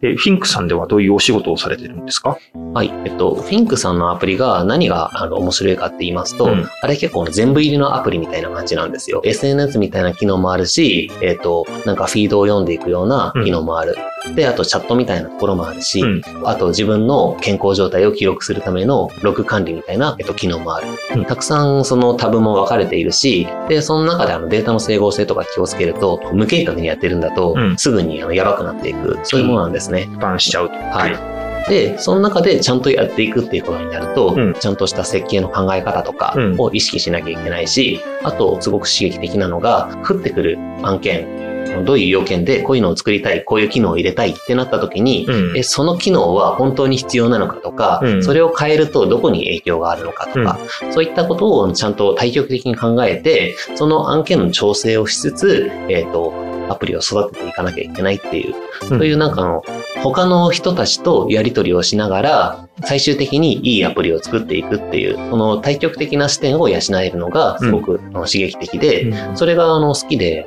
で、フィンクさんではどういうお仕事をされてるんですか？はい。えっと、フィンクさんのアプリが何があの面白いかって言いますと、うんあれ結構全部入りのアプリみたいな感じなんですよ。SNS みたいな機能もあるし、えっと、なんかフィードを読んでいくような機能もある。で、あとチャットみたいなところもあるし、うんあと自分の健康状態を記録するためのログ管理みたいな、えっと、機能もある。うんたくさんそのタブも分かれているし、で、その中であのデータの整合性とか気をつけると、無計画にやってるんだと、うんすぐにあのやばくなっていく、そういうものなんですね。負担しちゃうと。はい。で、その中でちゃんとやっていくっていうことになると、うんちゃんとした設計の考え方とかうんを意識しなきゃいけないし、あと、すごく刺激的なのが、降ってくる案件、どういう要件でこういうのを作りたい、こういう機能を入れたいってなった時に、うんえその機能は本当に必要なのかとか、うんそれを変えるとどこに影響があるのかとか、そういったことをちゃんと対極的に考えて、その案件の調整をしつつ、えっ、と、アプリを育てていかなきゃいけないっていう、そういうなんかあの、他の人たちとやり取りをしながら、最終的にいいアプリを作っていくっていう、その対極的な視点を養えるのがすごく刺激的で、うん。それがあの好きで、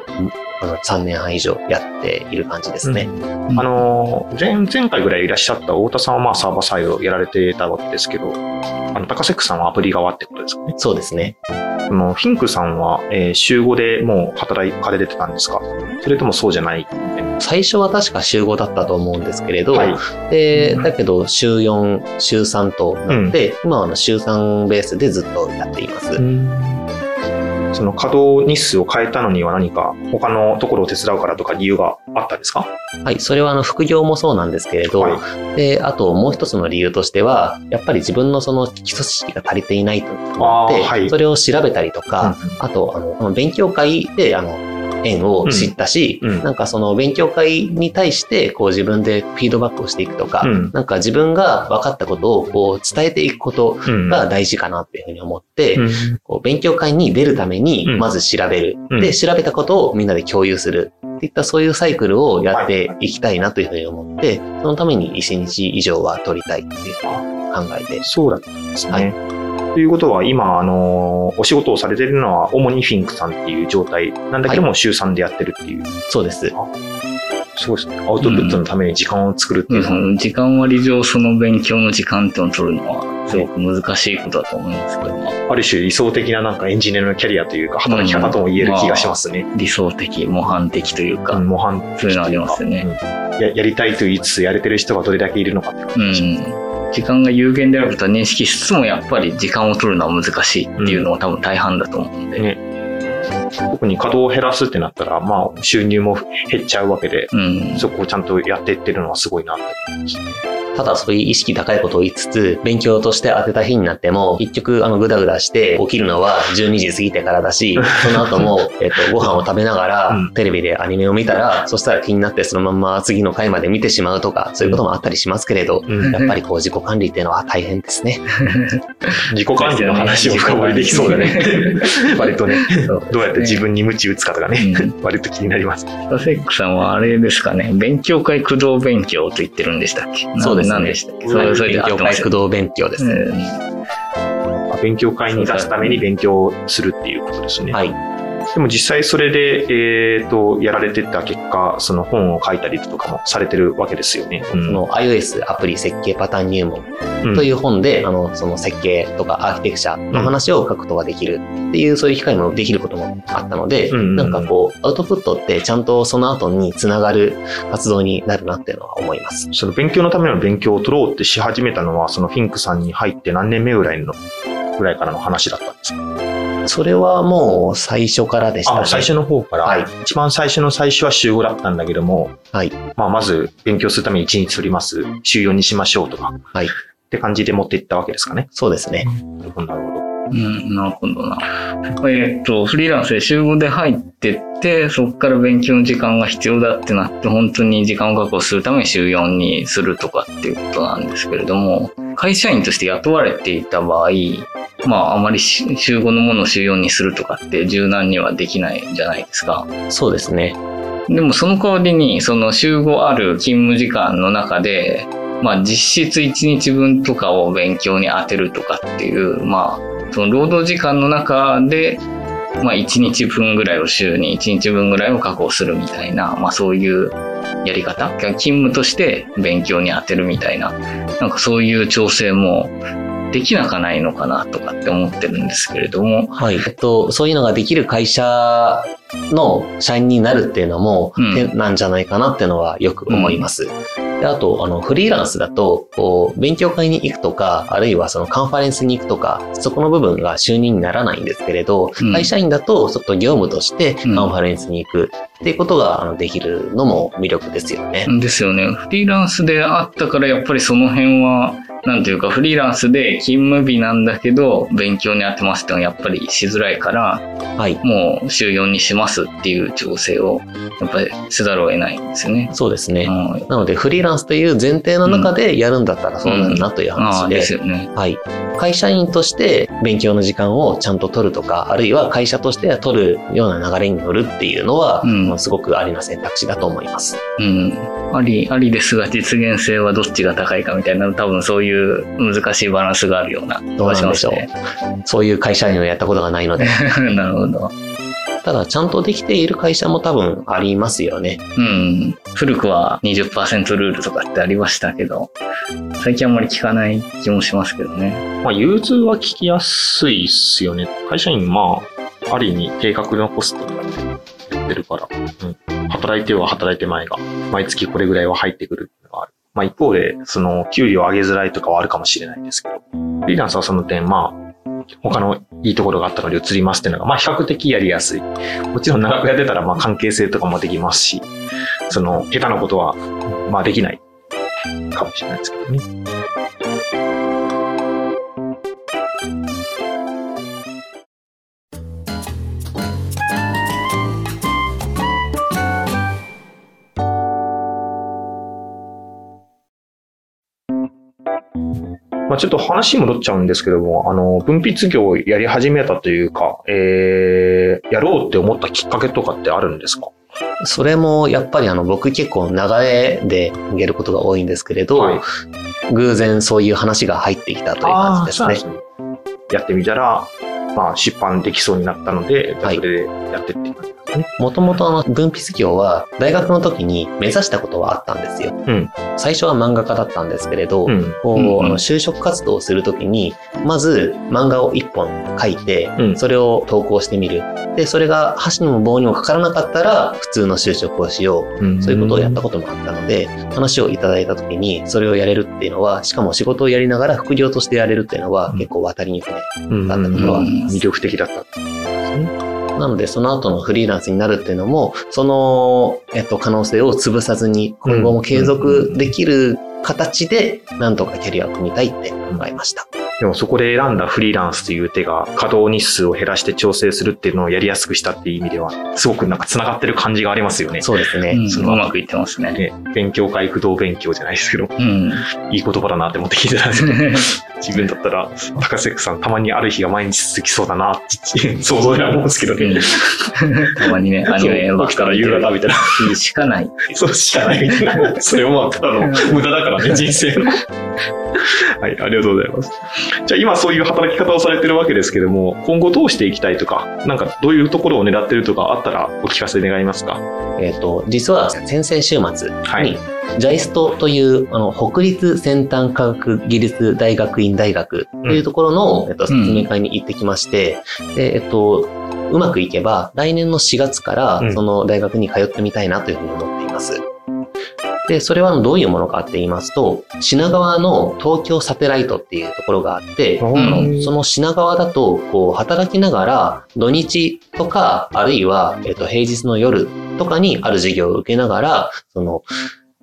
あの3年半以上やっている感じですね。あのー前、前回ぐらいいらっしゃった太田さんはまあサーバーサイドやられてたわけですけど、あの、高セックさんはアプリ側ってことですか？ね。そうですね。あの、フィンクさんは、えー週5でもう働かれてたんですか？それともそうじゃない？最初は確か週5だったと思うんですけれど、はい。で、だけど週4、週3となって、今はあの週3ベースでずっとやっています。その稼働日数を変えたのには何か他のところを手伝うからとか理由があったんですか？はい、それはあの副業もそうなんですけれど、はで、あともう一つの理由としては、やっぱり自分のその基礎知識が足りていないと思って、はい。それを調べたりとか、あと、あの、この勉強会で、あの、縁を知ったし、うんうんなんかその勉強会に対して、こう自分でフィードバックをしていくとか、うんなんか自分が分かったことをこう伝えていくことうんが大事かなっていうふうに思って、うんこう勉強会に出るためにうん、まず調べる。うんで、調べたことをみんなで共有する。っていったそういうサイクルをやっていきたいなというふうに思って、そのために1日以上は取りたいっていう考えて。そうだったんですね。はいということは、今、あの、お仕事をされているのは、主にフィンクさんっていう状態。なんだけども、週3でやってるっていう。そうです。すごいですね。アウトプットのために時間を作るっていうのは、うん、時間割上その勉強の時間っていうのを取るのはすごく難しいことだと思いますけど、まあある種理想的ななんかエンジニアのキャリアというか、働き方とも言える気がしますね。理想的、模範的というか、うん模範そういうのありますよね。うん。ややりたいと言いつつ、やれてる人がどれだけいるのかって感うじします。ん、時間が有限であることは認識しつつもやっぱり時間を取るのは難しいっていうのは多分大半だと思うんで、ね。特に稼働を減らすってなったら、まあ、収入も減っちゃうわけで、うん、そこをちゃんとやっていってるのはすごいなって思いますね。ただそういう意識高いことを言いつつ、勉強として当てた日になっても、結局、あの、ぐだぐだして起きるのは12時過ぎてからだし、その後も、えっと、ご飯を食べながらうん、テレビでアニメを見たら、そしたら気になってそのまんま次の回まで見てしまうとか、そういうこともあったりしますけれど、うん。やっぱりこう自己管理っていうのは大変ですね。自己管理の話を深掘りできそうだね。割とね、どうやって自分に鞭打つかとかね、うん。割と気になります。スタセックさんはあれですかね、勉強会駆動勉強と言ってるんでしたっけ？そうですね何でしたっけ？それそれで勉強会動勉強です。うん勉強会に出すために勉強するっていうことですね。はい。でも実際それで、えっ、と、やられてった結果、その本を書いたりとかもされてるわけですよね。その iOS アプリ設計パターン入門うんという本で、あの、その設計とかアーキテクチャの話を書くことができるっていう、そういう機会もできることもあったので、うんうんうんなんかこう、アウトプットってちゃんとその後につながる活動になるなっていうのは思います。その勉強のための勉強を取ろうってし始めたのは、そのフィンクさんに入って何年目ぐらいの、ぐらいからの話だったんですかそれはもう最初からでしたね。あ、最初の方から、はい一番最初の最初は週5だったんだけども、はい。まあ、まず勉強するために1日取ります。週4にしましょうとか。はいって感じで持っていったわけですかね。そうですね。なるほど、なるほど。うん、なるほどな。えっと、フリーランスで週5で入ってって、そこから勉強の時間が必要だってなって、本当に時間を確保するために週4にするとかっていうことなんですけれども、会社員として雇われていた場合、まあ、あまりし週5のものを週4にするとかって柔軟にはできないんじゃないですか。そうですね。でもその代わりに、その週5ある勤務時間の中で、まあ実質1日分とかを勉強に当てるとかっていう、まあ、その労働時間の中で、まあ1日分ぐらいを週に1日分ぐらいを確保するみたいな、まあそういうやり方。勤務として勉強に充てるみたいな、なんかそういう調整もできなかないのかなとかって思ってるんですけれども、はい。えっと、そういうのができる会社の社員になるっていうのもうん手なんじゃないかなっていうのはよく思います。であと、あの、フリーランスだと、こう、勉強会に行くとか、あるいはそのカンファレンスに行くとか、そこの部分が収入にならないんですけれど、うん会社員だと、ちょっと業務としてカうんンファレンスに行くっていうことがあのできるのも魅力ですよね。ですよね。フリーランスであったから、やっぱりその辺は、なんていうか、フリーランスで勤務日なんだけど、勉強に当てますってのはやっぱりしづらいから、はい。もう週4にしますっていう調整を、やっぱりせざるを得ないんですよね。そうですね。はいなので、フリーランスという前提の中でやるんだったらそうなるなというあ話であです、よね。はい。会社員として勉強の時間をちゃんと取るとか、あるいは会社として取るような流れに乗るっていうのは、うんすごくありな選択肢だと思います。うん。あり、ありですが、実現性はどっちが高いかみたいな、多分そういう難しいバランスがあるような気どうがしょうしますね。。そういう会社員をやったことがないので。なるほど。ただ、ちゃんとできている会社も多分ありますよね。うん。古くは20%ルールとかってありましたけど、最近あんまり聞かない気もしますけどね。まあ、融通は聞きやすいっすよね。会社員、まあ、ある意味、計画のコストとかでやってるから、うん。働いては働いて前が、毎月これぐらいは入ってくるっていうのがある。まあ、一方で、その、給料上げづらいとかはあるかもしれないんですけど、フリーランスはその点、まあ、他のいいところがあったので移りますっていうのが、まあ比較的やりやすい。もちろん長くやってたら、まあ関係性とかもできますし、その、下手なことは、まあできないかもしれないですけどね。ちょっと話戻っちゃうんですけども、あの、分泌業をやり始めたというか、えー、やろうって思ったきっかけとかってあるんですか？それもやっぱりあの僕結構流れでやることが多いんですけれど、はい偶然そういう話が入ってきたという感じですね。すねやってみたら、まあ、出版できそうになったので、それでやってって感じ。もともとあの分泌業は大学の時に目指したことはあったんですよ。ん最初は漫画家だったんですけれど、うん。こう、うんうんあの就職活動をするときに、まず漫画を一本書いて、うんそれを投稿してみる。で、それが箸にも棒にもかからなかったら、普通の就職をしよう。うんそういうことをやったこともあったので、話をいただいたときに、それをやれるっていうのは、しかも仕事をやりながら副業としてやれるっていうのは、うん結構渡りにくい。うんだったところは魅力的だったってことですね。なので、その後のフリーランスになるっていうのも、その、えっと、可能性を潰さずに、今後も継続できる形で、なんとかキャリアを組みたいって考えました。でもそこで選んだフリーランスという手が稼働日数を減らして調整するっていうのをやりやすくしたっていう意味では、すごくなんか繋がってる感じがありますよね。そうですね。うんそうのまくいってますね。ね、勉強会、駆動勉強じゃないですけど、うん。いい言葉だなって思って聞いてたんですけど、自分だったら、高瀬さんたまにある日が毎日続きそうだなって想像では思うんですけどね。たまにね、アニメ起きたら夕方みたいな。日しかない。そうしかないみたいな。それもまあ、ただの無駄だからね、人生の。はい、ありがとうございます。じゃあ今そういう働き方をされてるわけですけども、今後どうしていきたいとか、なんかどういうところを狙ってるとかあったらお聞かせ願いますか？えっ、と、実は先々週末にはい、ジャイストという、あの、北立先端科学技術大学院大学というところの、えっと、説明会に行ってきまして、で、えっと、うまくいけば、来年の4月からうん、その大学に通ってみたいなというふうに思っています。で、それはどういうものかって言いますと、品川の東京サテライトっていうところがあって、その品川だと、こう、働きながら、土日とか、あるいは、えっと、平日の夜とかにある授業を受けながら、その、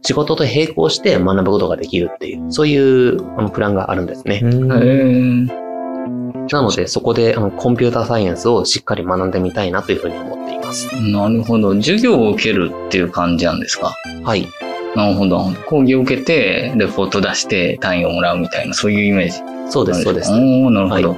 仕事と並行して学ぶことができるっていう、そういうあのプランがあるんですね。なので、そこであのコンピューターサイエンスをしっかり学んでみたいなというふうに思っています。なるほど。授業を受けるっていう感じなんですか？はい。なるほど。講義を受けて、レポート出して単位をもらうみたいな、そういうイメージそうです、そうですお。ーなるほど。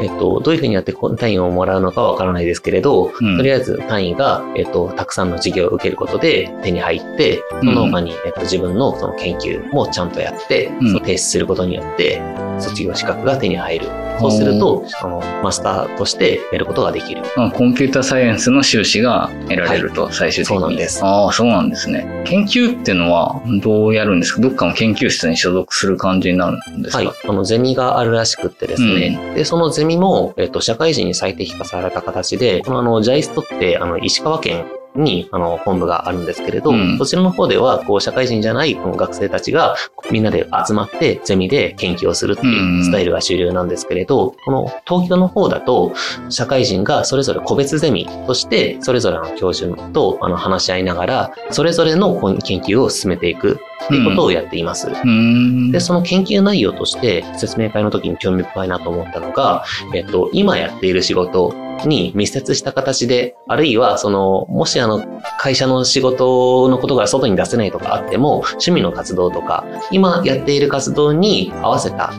えっと、どういうふうにやってこ単位をもらうのかはわからないですけれど、うんとりあえず単位が、えっと、たくさんの授業を受けることで手に入って、その他に、えっと、自分のその研究もちゃんとやって、うんその提出することによって、卒業資格が手に入る。そうすると、あの、マスターとしてやることができる。あコンピューターサイエンスの修士が得られると、最終的に。そうなんですああ、そうなんですね。研究っていうのはどうやるんですか？どっかの研究室に所属する感じになるんですか？はい。あの、ゼミがあるらしくってですね。で、そのゼミも、えっと、社会人に最適化された形で、このあの、ジャイストって、あの、石川県に、あの、本部があるんですけれど、うんそちらの方では、こう、社会人じゃないこの学生たちが、みんなで集まって、ゼミで研究をするっていうスタイルが主流なんですけれど、この東京の方だと、社会人がそれぞれ個別ゼミとして、それぞれの教授とあの話し合いながら、それぞれの研究を進めていくっていうことをやっています。うーん。で、その研究内容として説明会の時に興味深いなと思ったのが、えっと、今やっている仕事に密接した形で、あるいは、その、もしあの、会社の仕事のことが外に出せないとかあっても、趣味の活動とか、今やっている活動に合わせた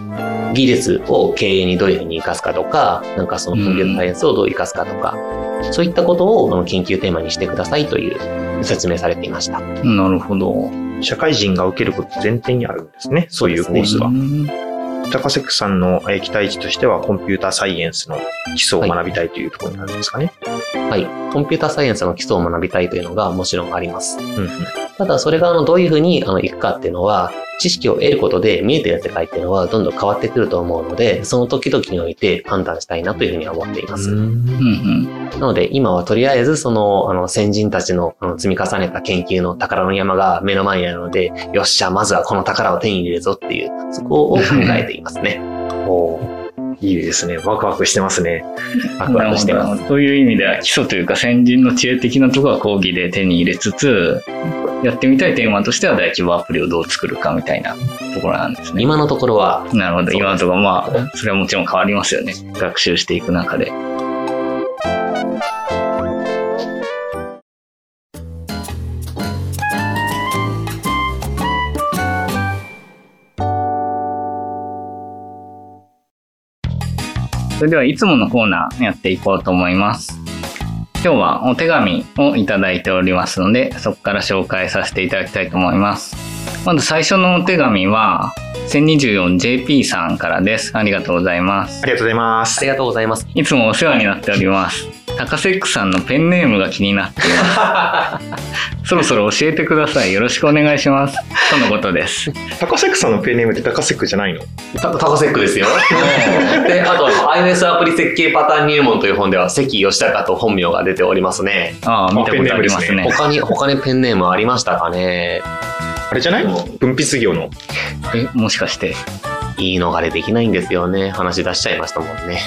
技術を経営にどういうふうに活かすかとか、なんかそのコンピューターサイエンスをどう活かすかとか、そういったことをあの研究テーマにしてくださいという説明されていました。なるほど。社会人が受けること前提にあるんですね。そういうコースがう。ん高瀬さんのえー期待値としては、コンピューターサイエンスの基礎を学びたいというところになるんですかね。はい。コンピューターサイエンスの基礎を学びたいというのがもちろんあります。うんうんただ、それがあのどういうふうにあのいくかっていうのは、知識を得ることで見えてる世界っていうのはどんどん変わってくると思うので、その時々において判断したいなというふうには思っています。うんうん。なので、今はとりあえずその、あの、先人たちのあの積み重ねた研究の宝の山が目の前にあるので、よっしゃ、まずはこの宝を手に入れるぞっていう、そこを考えていますね。おーいいですね。ワクワクしてますね。ワクワクしてます。という意味では基礎というか先人の知恵的なところは講義で手に入れつつ、やってみたいテーマとしては大規模アプリをどう作るかみたいなところなんですね。今のところは、なるほど。今のところまあ、それはもちろん変わりますよね。学習していく中で。それではいつものコーナーやっていこうと思います。今日はお手紙をいただいておりますので、そこから紹介させていただきたいと思います。まず最初のお手紙は、1024JP さんからです。ありがとうございますあ。りがとうございますあり。がとうございます。いつもお世話になっております。高セックさんのペンネームが気になっています。そろそろ教えてください。よろしくお願いします。とのことです。タカセックさんのペンネームってタカセックじゃないの？タタカセックですよ。で、あと、iOS アプリ設計パターン入門という本では、関吉高と本名が出ておりますね。ああ、見たことありますペンネームね。他に、他にペンネームありましたかね？あれじゃない？分泌業の。え、もしかして。言い逃れできないんですよね。話出しちゃいましたもんね。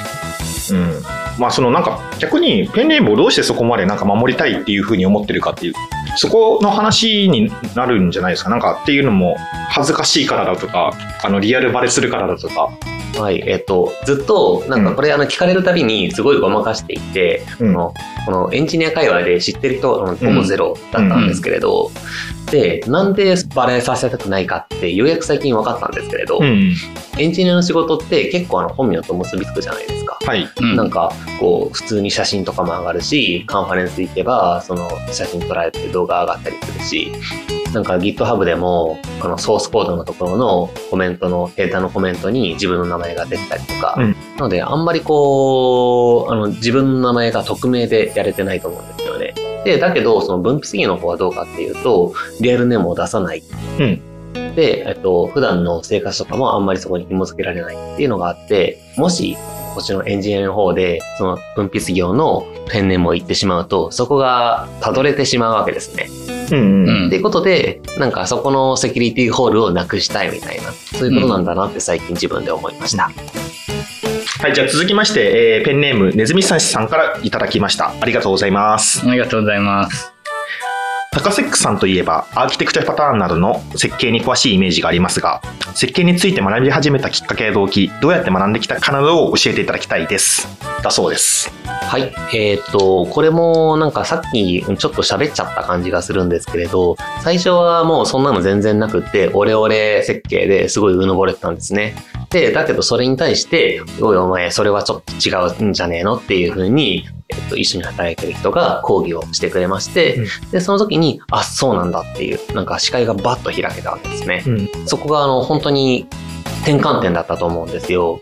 うん。まあそのなんか逆にペンネームをどうしてそこまでなんか守りたいっていうふうに思ってるかっていう、そこの話になるんじゃないですか？なんかっていうのも恥ずかしいからだとか、あのリアルバレするからだとか。はい、えっと、ずっと、なんかこれ、あの、聞かれるたびに、すごいごまかしていて、うんこの、このエンジニア界隈で知ってる人、ほぼゼロだったんですけれど、で、なんでバレさせたくないかって、ようやく最近分かったんですけれど、うん。エンジニアの仕事って結構あの本名と結びつくじゃないですか。はい。うん。なんか、こう、普通に写真とかも上がるし、カンファレンス行けば、その写真撮られて動画上がったりするし、なんか GitHub でも、あのソースコードのところのコメントの、データのコメントに自分の名前が出てたりとか、うんなので、あんまりこう、あの、自分の名前が匿名でやれてないと思うんですよね。で、だけど、その分泌儀の方はどうかっていうと、リアルネームを出さない。うんで、えっと、普段の生活とかもあんまりそこに紐付けられないっていうのがあって、もし、こっちのエンジニアの方で、その分泌業のペンネームを言ってしまうと、そこがたどれてしまうわけですね。うんうん。うんっていうことで、なんかそこのセキュリティホールをなくしたいみたいな、そういうことなんだなって最近自分で思いました。はい、じゃあ続きまして、えーペンネームねずみさんさんからいただきました。ありがとうございます。ありがとうございます。タカセックさんといえば、アーキテクチャパターンなどの設計に詳しいイメージがありますが、設計について学び始めたきっかけや動機、どうやって学んできたかなどを教えていただきたいです。だそうです。はい。えーっと、これもなんかさっきちょっと喋っちゃった感じがするんですけれど、最初はもうそんなの全然なくって、オレオレ設計ですごいうぬぼれてたんですね。で、だけどそれに対して、おいお前それはちょっと違うんじゃねえのっていうふうに、えっと、一緒に働いてる人が講義をしてくれまして、うんで、その時に、あ、そうなんだっていう、なんか視界がバッと開けたわけですね。うん。そこがあの本当に転換点だったと思うんですよ。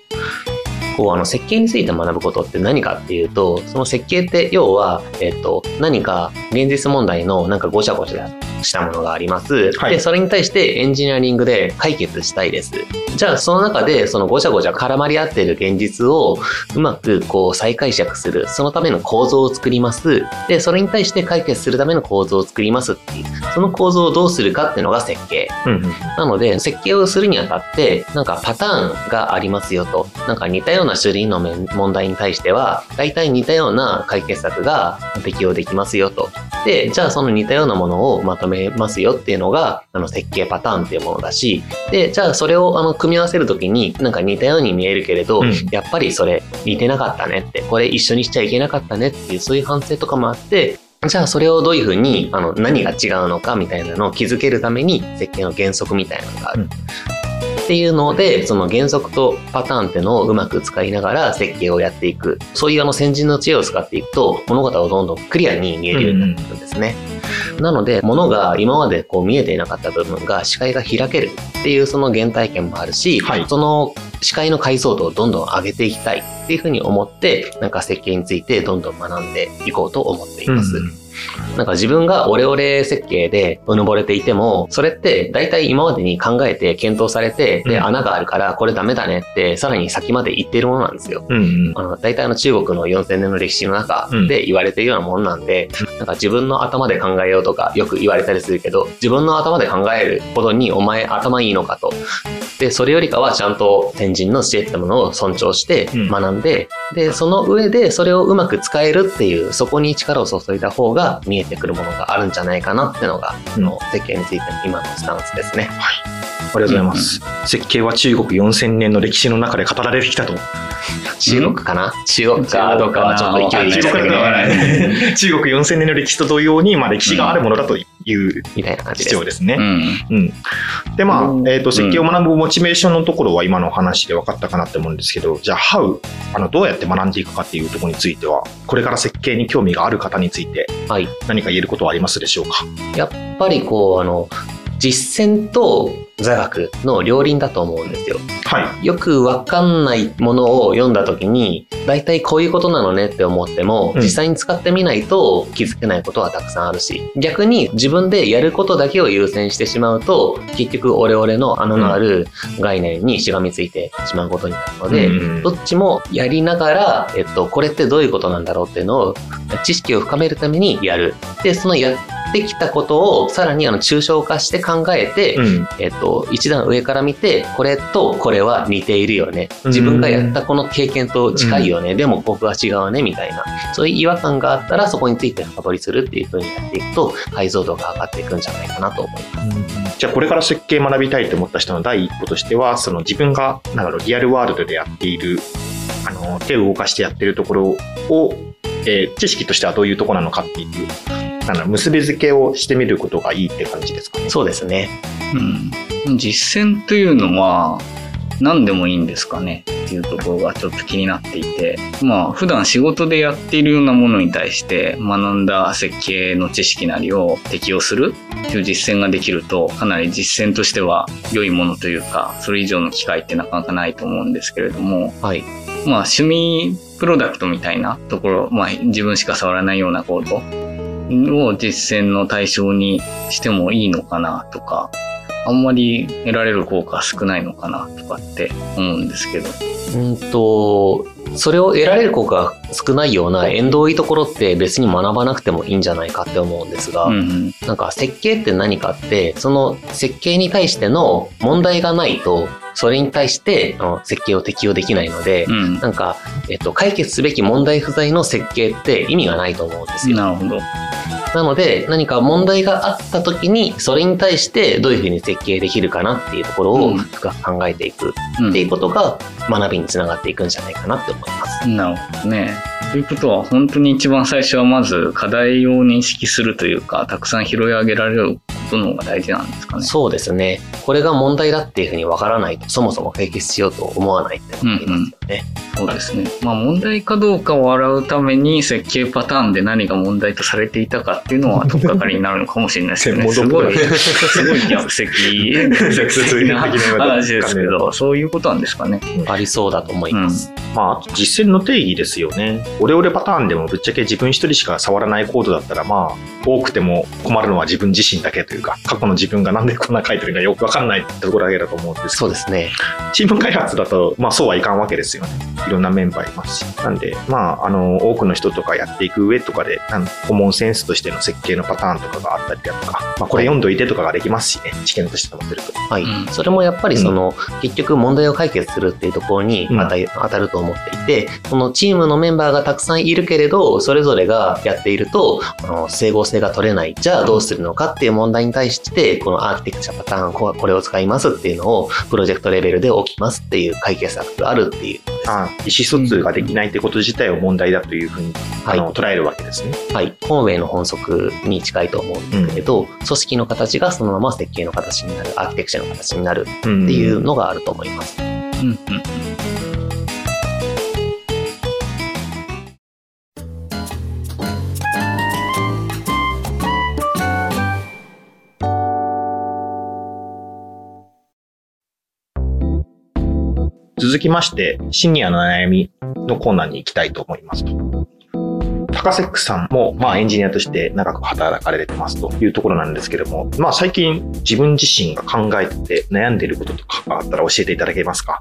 こうあの設計について学ぶことって何かっていうと、その設計って要は、えっと、何か現実問題のなんかごちゃごちゃしたものがあります。はいで、それに対してエンジニアリングで解決したいです。じゃあその中でそのごちゃごちゃ絡まり合っている現実をうまくこう再解釈する。そのための構造を作ります。で、それに対して解決するための構造を作りますっていう、その構造をどうするかっていうのが設計。うんうん。なので、設計をするにあたって、なんかパターンがありますよと。なんか似たような種類の面問題に対しては、大体似たような解決策が適用できますよと。で、じゃあその似たようなものをまとめますよっていうのが、あの設計パターンっていうものだし、で、じゃあそれをあの組み合わせるときに、なんか似たように見えるけれど、うんやっぱりそれ似てなかったねって、これ一緒にしちゃいけなかったねっていう、そういう反省とかもあって、じゃあそれをどういうふうにあの何が違うのかみたいなのを気づけるために設計の原則みたいなのがある。うんっていうのでその原則とパターンってのをうまく使いながら設計をやっていくそういうあの先人の知恵を使っていくと物事をどんどんクリアに見えるようになっていくんですね。なので物が今までこう見えていなかった部分が視界が開けるっていうその原体験もあるし、はいその視界の解像度をどんどん上げていきたいっていうふうに思ってなんか設計についてどんどん学んでいこうと思っています。なんか自分がオレオレ設計でうぬぼれていても、それって大体今までに考えて検討されて、で、うん穴があるからこれダメだねって、さらに先まで言っているものなんですよ。うんうん。あの、大体あの中国の4000年の歴史の中で言われているようなものなんで、なんか自分の頭で考えようとかよく言われたりするけど、自分の頭で考えるほどにお前頭いいのかと。で、それよりかはちゃんと天神の教えてたものを尊重してうん学んで、で、その上でそれをうまく使えるっていう、そこに力を注いだ方が見えてくるものがあるんじゃないかなっていうのが、うん設計についての今のスタンスですね。ありがとうございます。設計は中国4000年の歴史の中で語られてきたと。中国かな？中国か？どうかはちょっと勢い 中国4000年の歴史と同様に、まあ、歴史があるものだというみたいな感じですね。うん。うん、で、まあう、んえっ、と、設計を学ぶモチベーションのところは今のお話で分かったかなって思うんですけど、じゃあ、how、あの、どうやって学んでいくかっていうところについては、これから設計に興味がある方についてはい。何か言えることはありますでしょうか？やっぱりこう、あの、実践と座学の両輪だと思うんですよ。はい。よくわかんないものを読んだ時に、大体こういうことなのねって思っても、うん実際に使ってみないと気づけないことはたくさんあるし、逆に自分でやることだけを優先してしまうと、結局オレオレの穴のある概念にしがみついてしまうことになるので、うんどっちもやりながら、えっと、これってどういうことなんだろうっていうのを、知識を深めるためにやる。で、そのやってきたことをさらにあの抽象化して考えて、うん。えっと、一段上から見て、これとこれは似ているよね。自分がやったこの経験と近いよね。でも僕は違うね、みたいな。そういう違和感があったら、そこについて深掘りするっていう風にやっていくと、解像度が上がっていくんじゃないかなと思います。じゃあこれから設計学びたいと思った人の第一歩としてはその自分がなんだろうリアルワールドでやっているあの手を動かしてやってるところを、えー知識としてはどういうところなのかっていうなんだろう結びつけをしてみることがいいって感じですかね。そうですね。うん。実践というのは何でもいいんですかねっていうところがちょっと気になっていて、まあ普段仕事でやっているようなものに対して学んだ設計の知識なりを適用するという実践ができるとかなり実践としては良いものというか、それ以上の機会ってなかなかないと思うんですけれども、はい。まあ趣味プロダクトみたいなところ、まあ自分しか触らないようなコードを実践の対象にしてもいいのかなとか、あんまり得られる効果は少ないのかなとかって思うんですけど。うんと、それを得られる効果が少ないような縁遠いところって別に学ばなくてもいいんじゃないかって思うんですが、うんうん。なんか設計って何かって、その設計に対しての問題がないと、それに対してあの設計を適用できないので、うん。なんか、えっと、解決すべき問題不在の設計って意味がないと思うんですよ。なるほど。なので、何か問題があった時に、それに対してどういうふうに設計できるかなっていうところうんを深く考えていくうんっていうことが学びにつながっていくんじゃないかなって思います。なるほどね。ということは、本当に一番最初はまず課題を認識するというか、たくさん拾い上げられることの方が大事なんですかね。そうですね。これが問題だっていうふうにわからないと、そもそも解決しようと思わないって思いますよね。そうですね。まあ問題かどうかを洗うために設計パターンで何が問題とされていたかっていうのは 取っかかりになるのかもしれないですけどね。すごい、すごい逆席、逆席な話ですけど、そういうことなんですかね。ありそうだと思います。まあ、実践の定義ですよね。オレオレパターンでもぶっちゃけ自分一人しか触らないコードだったら、まあ、多くても困るのは自分自身だけというか、過去の自分がなんでこんな書いてるかよくわかんないってところだけだと思うんですけどそうですね。チーム開発だと、まあそうはいかんわけですよね。いろんなメンバーいますし。なんで、まあ、あの、多くの人とかやっていく上とかで、なんコモンセンスとしての設計のパターンとかがあったりだとか、まあこれ読んどいてとかができますしね、知見として持ってると。はい。うんそれもやっぱりその、結局問題を解決するっていうところにうん当たり当たると思っていて、そのチームのメンバーがたくさんいるけれど、それぞれがやっていると、あの整合性が取れない。じゃあどうするのかっていう問題に対して、このアーキテクチャパターン、これを使いますっていうのを、プロジェクトレベルで起きますっていう解決策があるっていう。あ意思疎通ができないってこと自体を問題だというふうに、はいあの捉えるわけですね。はい。コンウェイの本則に近いと思うんですけれど、組織の形がそのまま設計の形になる、アーキテクチャの形になるっていうのがあると思います。うんうん続きまして、シニアの悩みのコーナーに行きたいと思いますと。高セックさんも、まあ、エンジニアとして長く働かれてますというところなんですけども、まあ、最近自分自身が考えて悩んでいることとかあったら教えていただけますか？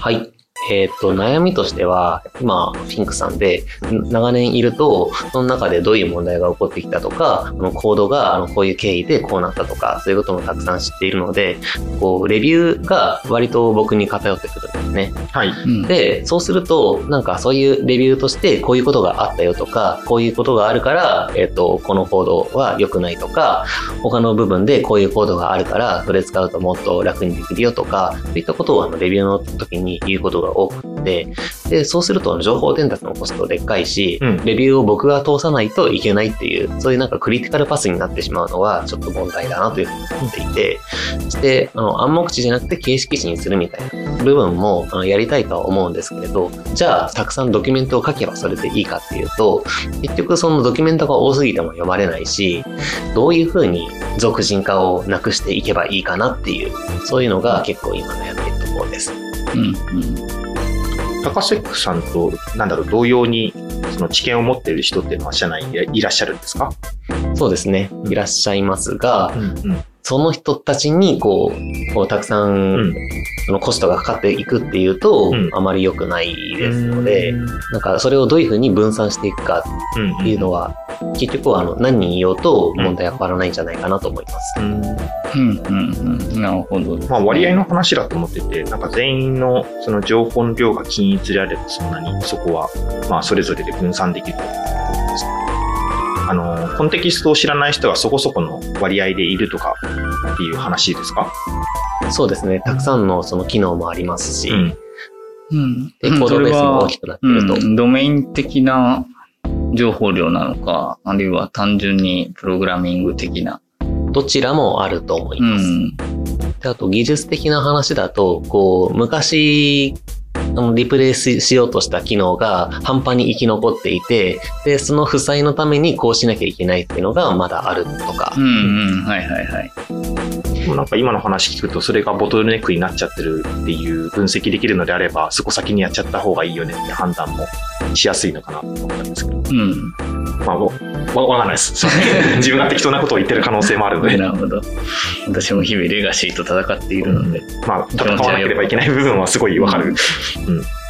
はい。えっ、と、悩みとしては、今、フィンクさんでん長年いると、その中でどういう問題が起こってきたとか、このコードがあのこういう経緯でこうなったとか、そういうこともたくさん知っているので、こう、レビューが割と僕に偏ってくるんですね。はい。うんで、そうすると、なんかそういうレビューとして、こういうことがあったよとか、こういうことがあるから、えっ、と、このコードは良くないとか、他の部分でこういうコードがあるから、それ使うともっと楽にできるよとか、そういったことをあのレビューの時に言うことが多くて、で、そうすると情報伝達のコストでっかいし、うんレビューを僕が通さないといけないっていう、そういうなんかクリティカルパスになってしまうのは、ちょっと問題だなというふうに思っていて、そして、あの、暗黙知じゃなくて形式知にするみたいな部分もあのやりたいとは思うんですけれど、じゃあ、たくさんドキュメントを書けばそれでいいかっていうと、結局そのドキュメントが多すぎても読まれないし、どういうふうに俗人化をなくしていけばいいかなっていう、そういうのが結構今悩んでいるところです。うんうん高セックさんと、なんだろう、同様に、その知見を持っている人っていうのは社内にいらっしゃるんですか？そうですね。いらっしゃいますが、うんうん。その人たちにこう、こうたくさん、うん。そのコストがかかっていくっていうと、うん。あまり良くないですので、なんかそれをどういうふうに分散していくかうんっていうのは、結局はあの何人いようと問題は変わらないんじゃないかなと思います。うんうんうんうん。なるほど。まあ、割合の話だと思ってて、なんか全員のその情報の量が均一であれば、そんなにそこは、まあ、それぞれで分散できると思うんですけどあの、コンテキストを知らない人がそこそこの割合でいるとかっていう話ですか？そうですね。たくさんのその機能もありますし、うん。うんで、コードベースも大きくなってると。うん、ドメイン的な情報量なのか、あるいは単純にプログラミング的な。どちらもあると思いうます。ん。であと技術的な話だと、こう、昔、リプレイスしようとした機能が半端に生き残っていて、で、その負債のためにこうしなきゃいけないっていうのがまだあるとかう、んうん。はいはいはい。でもなんか今の話聞くと、それがボトルネックになっちゃってるっていう分析できるのであれば、そこ先にやっちゃった方がいいよねって判断もしやすいのかなと思ったんですけど、うん。まあ、わわわかんないです。自分が適当なことを言ってる可能性もあるので、なるほど。私も日々レガシーと戦っているので。まあ、戦わなければいけない部分はすごいわかる。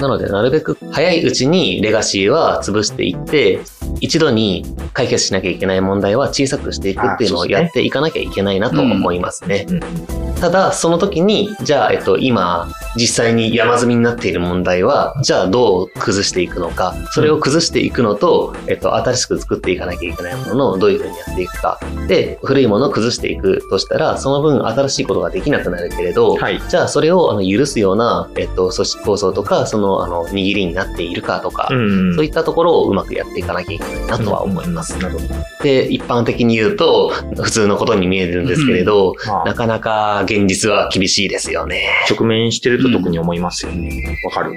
なので、なるべく早いうちにレガシーは潰していって、一度に解決しなきゃいけない問題は小さくしていくっていうのをやっていかなきゃいけないなと思いますね。うんただ、その時に、じゃあ、えっと、今、実際に山積みになっている問題は、じゃあどう崩していくのか、それを崩していくのと、えっと、新しく作っていかなきゃいけないものをどういうふうにやっていくか。で、古いものを崩していくとしたら、その分新しいことができなくなるけれど、はい。じゃあそれをあの許すような、えっと、組織構造とか、その、あの、握りになっているかとか、んそういったところをうまくやっていかなきゃいけないなとは思います。なるほど。で、一般的に言うと、普通のことに見えるんですけれど、まあなかなか現実は厳しいですよね。直面してると特に思いますよね。わ、かる。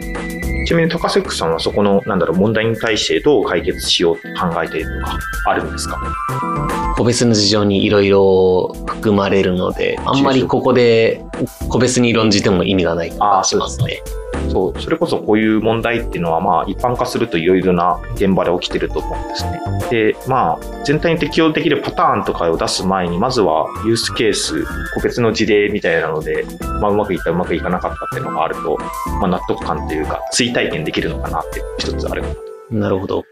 ちなみに高瀬さんはそこの、なんだろう、問題に対してどう解決しようって考えているのかあるんですか？個別の事情にいろいろ含まれるので、あんまりここで個別に論じても意味がない気がしますね。そう、それこそこういう問題っていうのは、まあ、一般化するといろいろな現場で起きてると思うんですね。で、まあ、全体に適用できるパターンとかを出す前に、まずはユースケース、個別の事例みたいなので、まあ、うまくいった、うまくいかなかったっていうのがあると、まあ、納得感というか、追体験できるのかなって一つあるかなと。なるほど。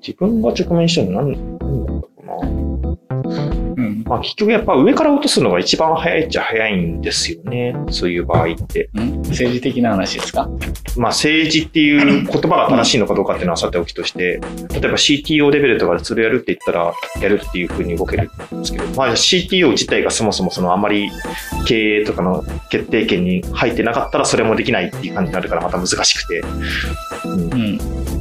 自分が直面したの何、何だったかな？うん。まあ、結局やっぱ上から落とすのが一番早いっちゃ早いんですよね。そういう場合って。ん政治的な話ですか？まあ、政治っていう言葉が正しいのかどうかっていうのはさておきとして、例えば CTO レベルとかでそれやるって言ったら、やるっていうふうに動けるんですけど、まあ、CTO 自体がそもそもそのあまり経営とかの決定権に入ってなかったらそれもできないっていう感じになるからまた難しくて。うんうん。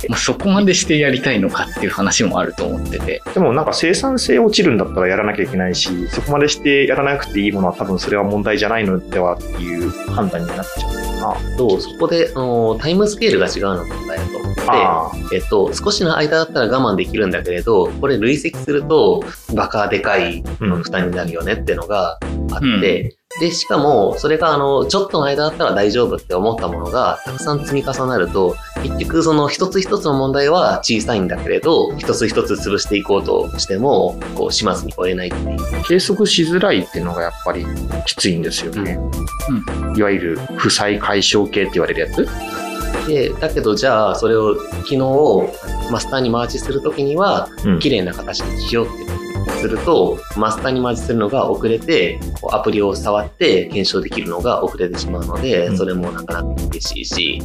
まあ、そこまでしてやりたいのかっていう話もあると思ってて。でもなんか生産性落ちるんだったらやらなきゃいけないし、そこまでしてやらなくていいものは多分それは問題じゃないのではっていう判断になっちゃうのかな。とそこであのタイムスケールが違うのが問題だと思って、あえっと、少しの間だったら我慢できるんだけれど、これ累積するとバカでかいうん負担になるよねっていうのがあって、で、しかも、それがあの、ちょっとの間だったら大丈夫って思ったものが、たくさん積み重なると、結局その一つ一つの問題は小さいんだけれど、一つ一つ潰していこうとしても、こう、始末に追えないっていう。計測しづらいっていうのがやっぱりきついんですよね。いわゆる負債解消系って言われるやつ？で、だけどじゃあ、それを昨日、マスターにマージするときには、うん綺麗な形にしようってすると、マスターにマージするのが遅れて、こうアプリを触って検証できるのが遅れてしまうので、うん。それもなかなか厳しいし、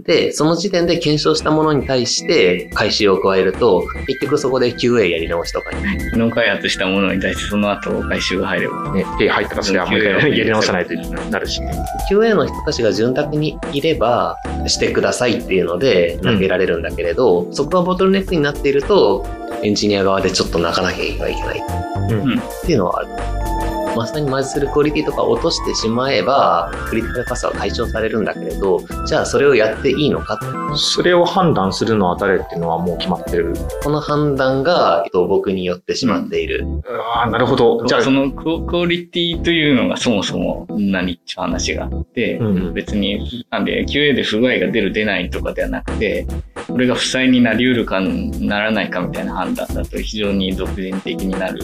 で、その時点で検証したものに対して回収を加えると、結局そこで QA やり直しとかに。機能開発したものに対してその後回収が入れば。ね、手入ったらそれはもう一回やり直さないとなるしね。QA の人たちが潤沢にいればしてくださいっていうので投げられるんだけれど、そこがボトルネックになっているとエンジニア側でちょっと泣かなきゃいけないうんっていうのはある。まさにマジするクオリティとか落としてしまえばクリティカルパスは解消されるんだけれどじゃあそれをやっていいのかそれを判断するのは誰っていうのはもう決まってる。この判断が、えっと、僕によってしまっている、ああ、なるほど。じゃあ、そのクオクオリティというのがそもそも何っていう話があって、うん別になんで QA で不具合が出る出ないとかではなくてこれが負債になりうるかならないかみたいな判断だと非常に俗人的になる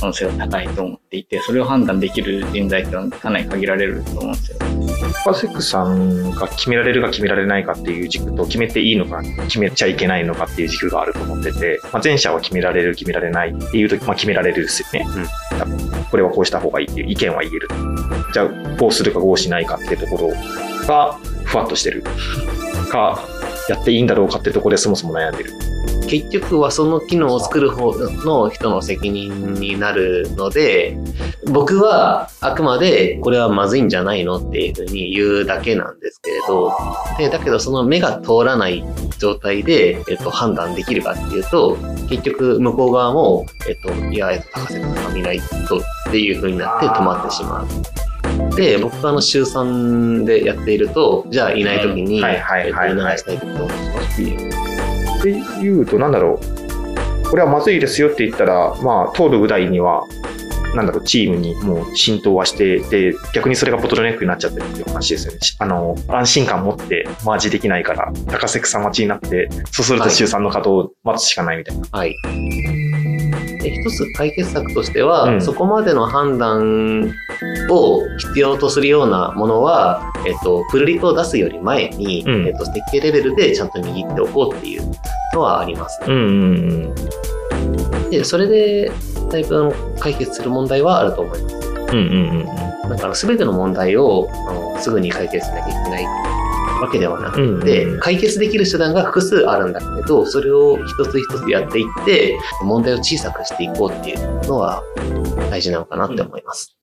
可能性が高いと思っていてそれを判断できる人材ってのはかなり限られると思うんですよ。パセックさんが決められるか決められないかっていう軸と、決めていいのか決めちゃいけないのかっていう軸があると思ってて、まあ、前者は決められる、決められないっていうとき、まあ、決められるですよね。多分これはこうした方がいいっていう意見は言える。じゃあ、こうするかこうしないかっていうところが、ふわっとしてる。か、やっていいんだろうかっていうとこでそもそも悩んでる。結局はその機能を作る方の人の責任になるので僕はあくまでこれはまずいんじゃないのっていうふうに言うだけなんですけれどでだけどその目が通らない状態で、えっと、判断できるかっていうと結局向こう側も、えっと、いや、えっと、高瀬君が見ないとっていうふうになって止まってしまう。で、僕はあの週3でやっていると、じゃあいない時に、うんはいはいはいはいえっと、促したいことをしますっていう。っていうと、なんだろう、これはまずいですよって言ったら、まあ、通るぐらいには、なんだろう、チームにもう浸透はして、で、逆にそれがボトルネックになっちゃってるっていう話ですよね。しあの、安心感持ってマージできないから、高瀬草待ちになって、そうすると週3の稼働を待つしかないみたいな。はい。で一つ解決策としては、うんそこまでの判断を必要とするようなものは、えっと、プルリクを出すより前に、うんえっと、設計レベルでちゃんと握っておこうっていうのはあります。うんうんで、それで、だいぶ解決する問題はあると思います。うん。うんうんうんだから、すべての問題をあのすぐに解決しなきゃいけないわけではなくて、うんうん解決できる手段が複数あるんだけれど、それを一つ一つやっていって、問題を小さくしていこうっていうのは大事なのかなって思います。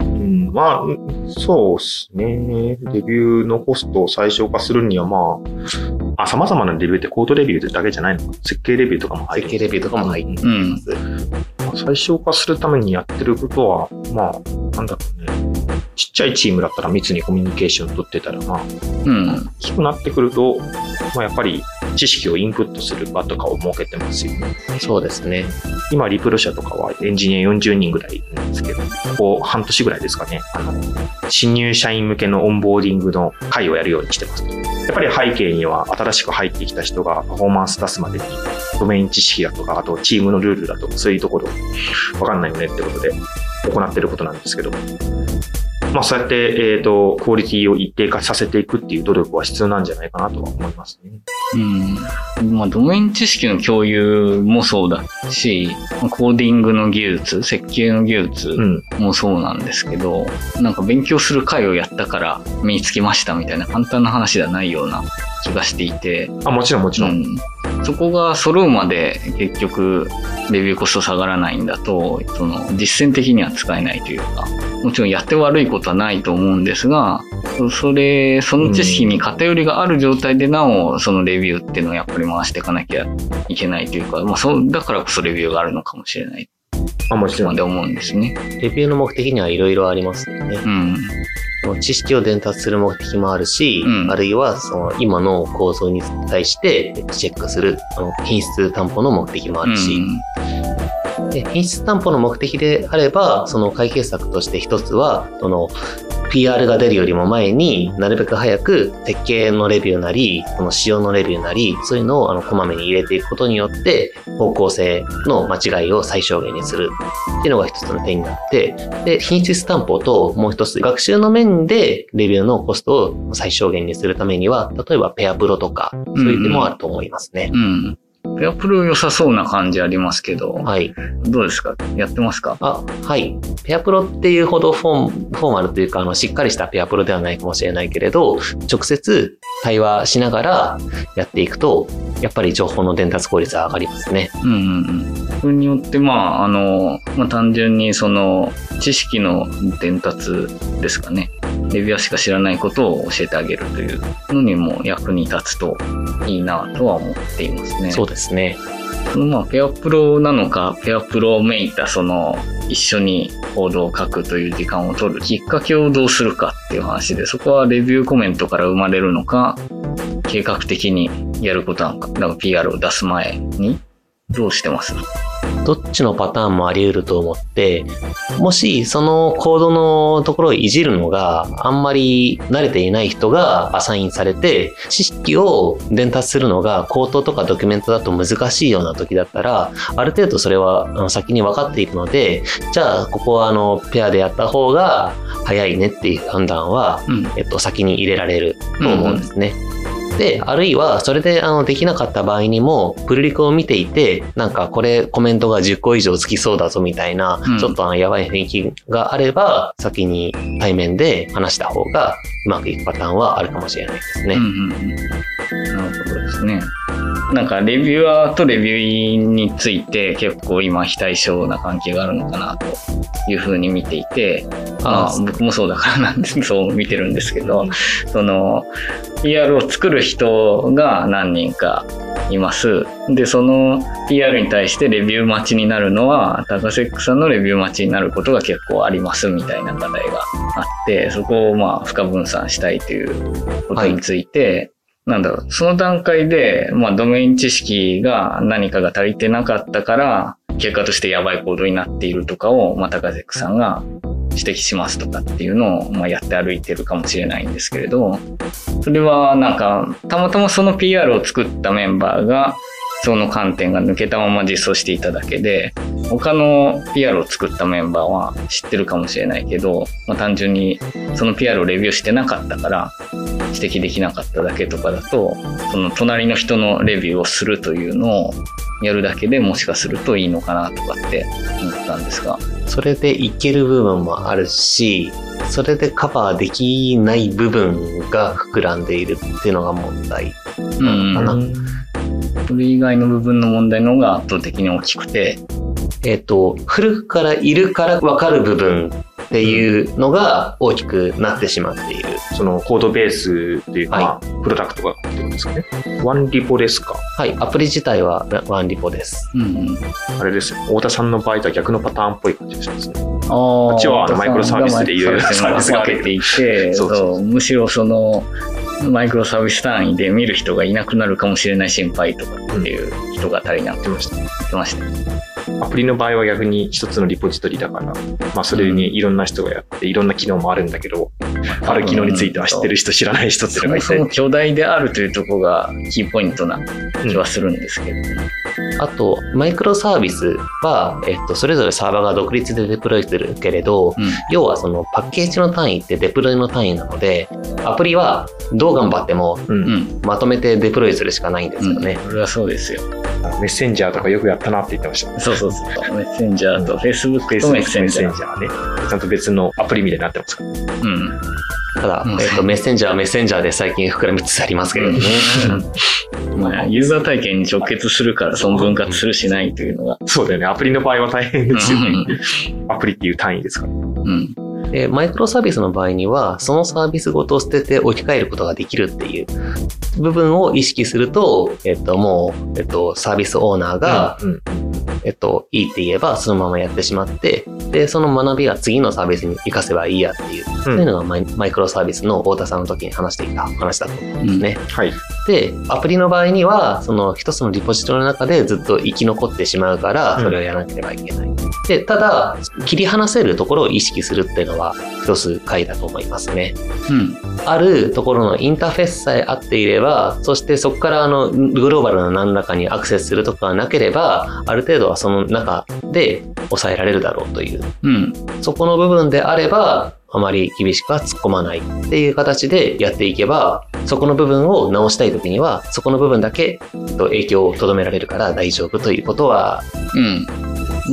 うんまあ、そうですね。レビューのコストを最小化するには、まあ、あ、様々なレビューってコードレビューだけじゃないのか。設計レビューとかも入る。設計レビューとかも入っていうんます。最小化するためにやってることは、まあ、なんだろうね。ちっちゃいチームだったら密にコミュニケーション取ってたら、まあ、うん大きくなってくると、まあ、やっぱり知識をインプットする場とかを設けてますよね。そうですね。今、リプロ社とかはエンジニア40人ぐらいいるんですけど、ここ半年ぐらいですかね、あの、新入社員向けのオンボーディングの会をやるようにしてます。やっぱり背景には新しく入ってきた人がパフォーマンス出すまでにドメイン知識だとか、あとチームのルールだとか、そういうところわかんないよねってことで行ってることなんですけど、まあそうやって、えっ、と、クオリティを一定化させていくっていう努力は必要なんじゃないかなとは思いますね。うんまあ、ドメイン知識の共有もそうだし、まあコーディングの技術、設計の技術うん。もそうなんですけど、なんか勉強する会をやったから身につきましたみたいな簡単な話ではないような気がしていて、あ、もちろんもちろん。うん、そこが揃うまで結局レビューコスト下がらないんだと、その実践的には使えないというか、もちろんやって悪いことはないと思うんですが、そそれ、その知識に偏りがある状態でなお、そのレビューっていうのをやっぱり回していかなきゃいけないというか、まあそう、だからこそレビューがあるのかもしれない。あ、もちろん。まで思うんですね。レビューの目的にはいろいろありますよね。うん。知識を伝達する目的もあるし、うんあるいはその今の構造に対してチェックするあの品質担保の目的もあるし、で品質担保の目的であれば、その解決策として一つは、その PR が出るよりも前になるべく早く設計のレビューなり、その仕様のレビューなり、そういうのをあのこまめに入れていくことによって、方向性の間違いを最小限にするっていうのが一つの点になって、で、品質担保ともう一つ、学習の面でレビューのコストを最小限にするためには、例えばペアプロとか、そういう手もあると思いますね。うん。ペアプロ良さそうな感じありますけど、はい。どうですか？やってますか？あ、はい。ペアプロっていうほどフォーフォーマルというか、あの、しっかりしたペアプロではないかもしれないけれど、直接対話しながらやっていくと、やっぱり情報の伝達効率は上がりますね。うんうんうん。それによって、まあ、あの、まあ、単純にその、知識の伝達ですかね。レビュアーしか知らないことを教えてあげるというのにも役に立つといいなとは思っていますね。そうですね。まあ、ペアプロなのか、ペアプロめいたその、一緒にコードを書くという時間を取るきっかけをどうするかっていう話で、そこはレビューコメントから生まれるのか、計画的にやることなのか、だから PR を出す前に、どうしてます？どっちのパターンもあり得ると思って、もしそのコードのところをいじるのがあんまり慣れていない人がアサインされて、知識を伝達するのが口頭とかドキュメントだと難しいような時だったら、ある程度それは先に分かっているので、じゃあここはあのペアでやった方が早いねっていう判断は、うん。えっと、先に入れられると思うんですね。で、あるいは、それで、あの、できなかった場合にも、プルリクを見ていて、なんか、これ、コメントが10個以上つきそうだぞ、みたいな、うんちょっとあの、やばい雰囲気があれば、先に対面で話した方が、うまくいくパターンはあるかもしれないですね。うんうんうん。なるほどですね。なんか、レビュアーとレビューインについて結構今非対称な関係があるのかなというふうに見ていて、まあ、僕もそうだからなんでそう見てるんですけど、その PR を作る人が何人かいます。で、その PR に対してレビュー待ちになるのは、タカセックさんのレビュー待ちになることが結構ありますみたいな課題があって、そこをまあ、不可分散したいということについて、なんだろう、その段階で、まあ、ドメイン知識が何かが足りてなかったから、結果としてやばいコードになっているとかを、まあ、タカセックさんが指摘しますとかっていうのを、まあ、やって歩いてるかもしれないんですけれど、それはなんか、たまたまその PR を作ったメンバーが、その観点が抜けたまま実装していただけで、他の PR を作ったメンバーは知ってるかもしれないけど、まあ、単純にその PR をレビューしてなかったから、指摘できなかっただけとかだと、その隣の人のレビューをするというのをやるだけでもしかするといいのかなとかって思ったんですが。それでいける部分もあるし、それでカバーできない部分が膨らんでいるっていうのが問題うんなのかな。それ以外の部分の問題の方が圧倒的に大きくて、えっ、と、古くからいるから分かる部分っていうのが大きくなってしまっている。そのコードベースというか、はいまあプロダクトがってことですかね。ワンリポですか？はい、アプリ自体はワンリポです。うんうん、あれですよ。太田さんの場合とは逆のパターンっぽい感じがしますね。あっちはあのマイクロサービスでいろいろサービスが分けていて、そうそうそうむしろその、マイクロサービス単位で見る人がいなくなるかもしれない心配とかっていう人が足りなく言ってました。アプリの場合は逆に一つのリポジトリだから、まあそれにいろんな人がやって、いろんな機能もあるんだけど、ある機能については知ってる人、知らない人っていうそのがいて。もそも巨大であるというところがキーポイントな気はするんですけど、あと、マイクロサービスは、えっと、それぞれサーバーが独立でデプロイするけれど、うん要はそのパッケージの単位ってデプロイの単位なので、アプリはどう頑張ってもうんうんまとめてデプロイするしかないんですよね。それはそうですよ。メッセンジャーとかよくやったなって言ってました。そうそうそう。メッセンジャーと Facebook とメッセンジャー。ーね。ちゃんと別のアプリみたいになってますから。うん。ただ、うんえっと、メッセンジャーはメッセンジャーで最近膨らみつつありますけれどね。まあ、ユーザー体験に直結するから、その分割するしないというのが。そうだよね。アプリの場合は大変ですよね。アプリっていう単位ですから。うん。で、マイクロサービスの場合には、そのサービスごと捨てて置き換えることができるっていう部分を意識すると、えっと、もう、えっと、サービスオーナーが、うんえっと、いいって言えば、そのままやってしまって、で、その学びが次のサービスに活かせばいいやっていう、そういうのがマイマイクロサービスの太田さんの時に話していた話だと思うんですね。はい。で、アプリの場合には、その一つのリポジトリの中でずっと生き残ってしまうから、それをやらなければいけない。で、ただ、切り離せるところを意識するっていうのは、一つ回だと思いますね。うん。あるところのインターフェースさえあっていれば、そしてそこからあのグローバルな何らかにアクセスするとかがなければ、ある程度はその中で抑えられるだろうという、うん。そこの部分であれば、あまり厳しくは突っ込まないっていう形でやっていけば、そこの部分を直したい時には、そこの部分だけえっと影響をとどめられるから大丈夫ということは、うん。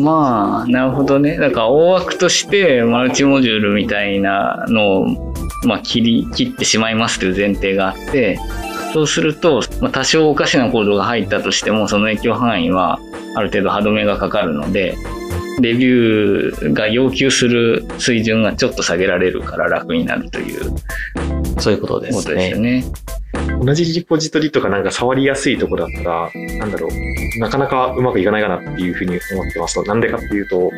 まあ、なるほどね。だから大枠としてマルチモジュールみたいなのを、まあ、切り、切ってしまいますという前提があって、そうすると、まあ、多少おかしなコードが入ったとしても、その影響範囲はある程度歯止めがかかるので、レビューが要求する水準がちょっと下げられるから楽になるというそういうことですことですよね。同じリポジトリとかなんか触りやすいとこだったら、なんだろう、なかなかうまくいかないかなっていうふうに思ってます。と、なんでかっていうと、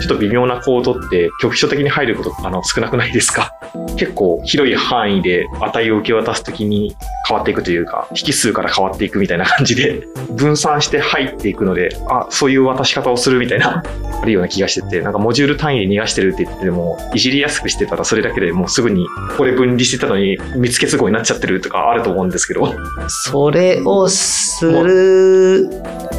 ちょっと微妙なコードって局所的に入ることあの少なくないですか？結構広い範囲で値を受け渡すときに変わっていくというか、引数から変わっていくみたいな感じで、分散して入っていくので、あ、そういう渡し方をするみたいな、あるような気がしてて、なんかモジュール単位で逃がしてるって言ってても、いじりやすくしてたらそれだけでもうすぐに、これ分離してたのに見つけ都合になっちゃってるとかあると思うんですけど、それをする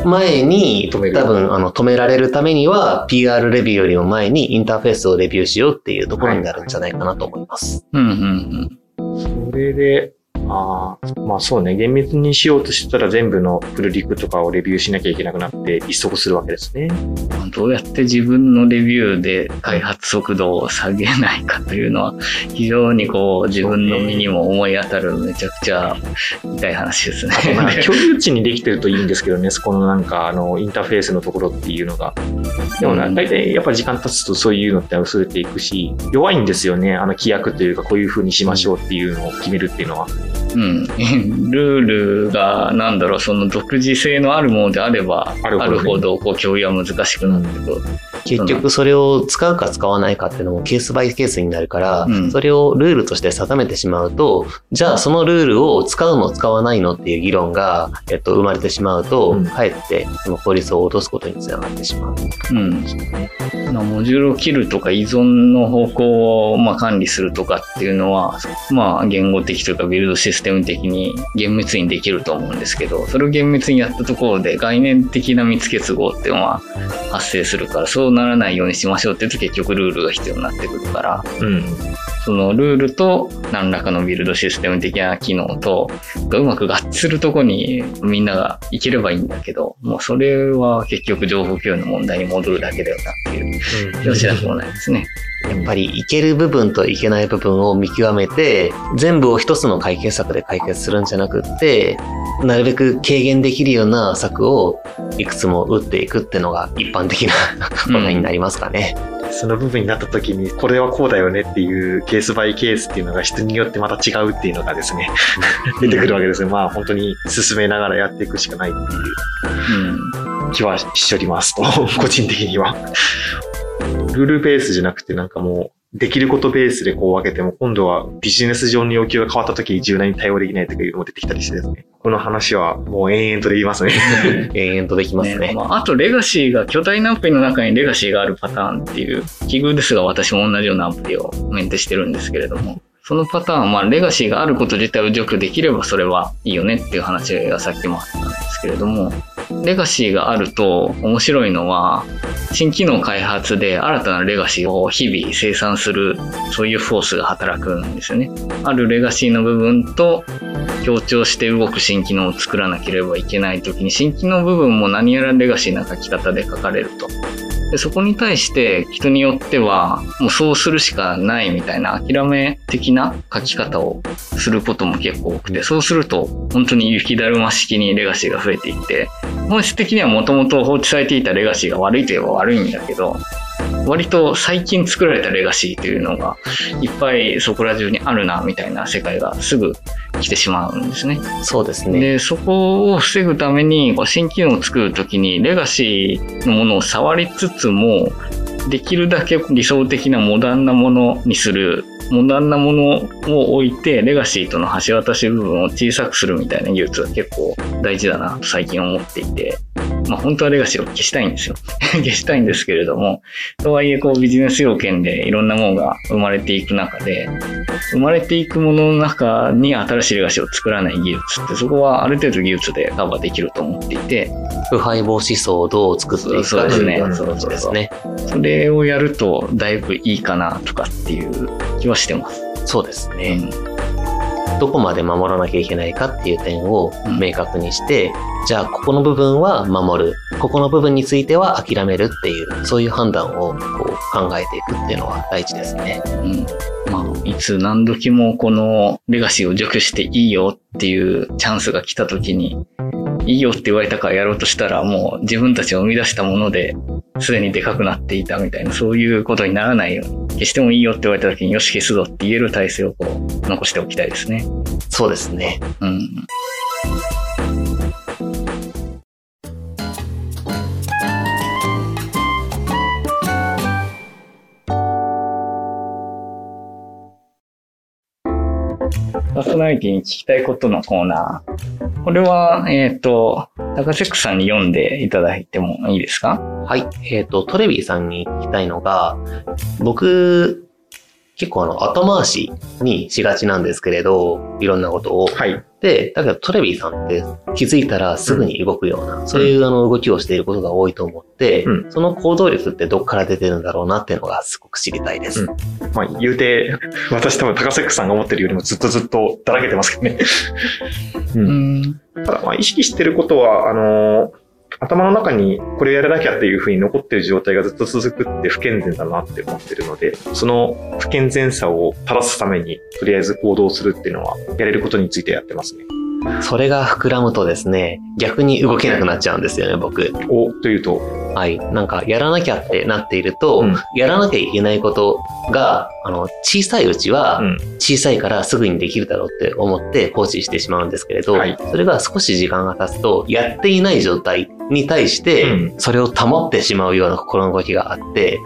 前に、多分、あの、止められるためには、PR レビューよりも前にインターフェースをレビューしようっていうところになるんじゃないかなと思います。うんうん。それで、ああ、まあそうね、厳密にしようとしてたら全部のフルリクとかをレビューしなきゃいけなくなって一足するわけですね。うん。どうやって自分のレビューで開発速度を下げないかというのは、非常にこう自分の身にも思い当たるめちゃくちゃ痛い話ですね。まあ共有値にできてるといいんですけどね、そこのなんかあのインターフェースのところっていうのが。でもな、うん大体やっぱ時間経つとそういうのって薄れていくし、弱いんですよね、あの規約というかこういう風にしましょうっていうのを決めるっていうのは。うん、ルールが、なんだろう、その独自性のあるものであれば、ああるほどこう、共有は難しくなってくる。結局それを使うか使わないかっていうのもケースバイケースになるから、うんそれをルールとして定めてしまうと、じゃあそのルールを使うの使わないのっていう議論が、えっと、生まれてしまうと、うんかえってその効率を落とすことにつながってしまう。うん。まあモジュールを切るとか依存の方向をまあ管理するとかっていうのは、まあ言語的というかビルドシステム的に厳密にできると思うんですけど、それを厳密にやったところで概念的な見つけ都合っていうのは発生するから、そうならないようにしましょうって言うと結局ルールが必要になってくるから、うん。そのルールと何らかのビルドシステム的な機能とがうまく合致するとこにみんながいければいいんだけど、もうそれは結局情報共有の問題に戻るだけだよなっていう気はしなくもないですね。やっぱりいける部分といけない部分を見極めて、全部を一つの解決策で解決するんじゃなくって、なるべく軽減できるような策をいくつも打っていくっていうのが一般的なことになりますかね。その部分になった時に、これはこうだよねっていうケースバイケースっていうのが人によってまた違うっていうのがですね、出てくるわけですね。まあ本当に進めながらやっていくしかないっていううん。気はしておりますと、個人的には。ルールベースじゃなくてなんかもう、できることベースでこう分けても、今度はビジネス上の要求が変わった時に柔軟に対応できないとかいうのも出てきたりしてですね。この話はもう延々とで言いますね。延々とできますね。まあ、あとレガシーが巨大なアプリの中にレガシーがあるパターンっていう奇遇ですが私も同じようなアプリをメンテしてるんですけれどもそのパターンはレガシーがあること自体を除去できればそれはいいよねっていう話がさっきもあったんですけれどもレガシーがあると面白いのは新機能開発で新たなレガシーを日々生産するそういうフォースが働くんですよね。あるレガシーの部分と強調して動く新機能を作らなければいけないときに新機能部分も何やらレガシーな書き方で書かれると。でそこに対して人によってはもうそうするしかないみたいな諦め的な書き方をすることも結構多くてそうすると本当に雪だるま式にレガシーが増えていって本質的にはもともと放置されていたレガシーが悪いといえば悪いんだけど割と最近作られたレガシーというのがいっぱいそこら中にあるなみたいな世界がすぐ来てしまうんですね。そうですね。でそこを防ぐために新機能を作るときにレガシーのものを触りつつもできるだけ理想的なモダンなものにするモダンなものを置いてレガシーとの橋渡し部分を小さくするみたいな技術が結構大事だなと最近思っていてまあ本当はレガシーを消したいんですよ 消したいんですけれどもとはいえこうビジネス要件でいろんなものが生まれていく中で生まれていくものの中に新しいレガシーを作らない技術ってそこはある程度技術でカバーできると思っていて腐敗防止層をどう作っていくかということですね。それをやるとだいぶいいかなとかっていう気はしてます。そうですね。どこまで守らなきゃいけないかっていう点を明確にして、じゃあここの部分は守る、ここの部分については諦めるっていう、そういう判断をこう考えていくっていうのは大事ですね。うん。まあ、いつ何時もこのレガシーを除去していいよっていうチャンスが来た時に、いいよって言われたからやろうとしたらもう自分たちが生み出したものですでにでかくなっていたみたいな、そういうことにならないように、消してもいいよって言われた時によし消すぞって言える体制をこう残しておきたいですね。そうですね。うん。パーソナリティに聞きたいことのコーナー。これは、えっ、と、高クさんに読んでいただいてもいいですか？はい。えっ、と、トレビーさんに聞きたいのが、僕、結構あの、後回しにしがちなんですけれど、いろんなことを。はい。で、だけどトレビーさんって気づいたらすぐに動くような、そういうあの動きをしていることが多いと思って、うその行動力ってどっから出てるんだろうなっていうのがすごく知りたいです。うんまあ、言うて、私多分高セックさんが思ってるよりもずっとずっとだらけてますけどね。う。うんん。ただ、まあ、意識してることは、あのー頭の中にこれをやらなきゃっていうふうに残ってる状態がずっと続くって不健全だなって思ってるので、その不健全さを正すために、とりあえず行動するっていうのは、やれることについてやってますね。それが膨らむとですね、逆に動けなくなっちゃうんですよね、僕。お、というと、はい。なんか、やらなきゃってなっていると、うんやらなきゃいけないことが、あの、小さいうちはう、ん。小さいからすぐにできるだろうって思って放置してしまうんですけれど、はいそれが少し時間が経つと、やっていない状態に対してうん、それを保ってしまうような心の動きがあって、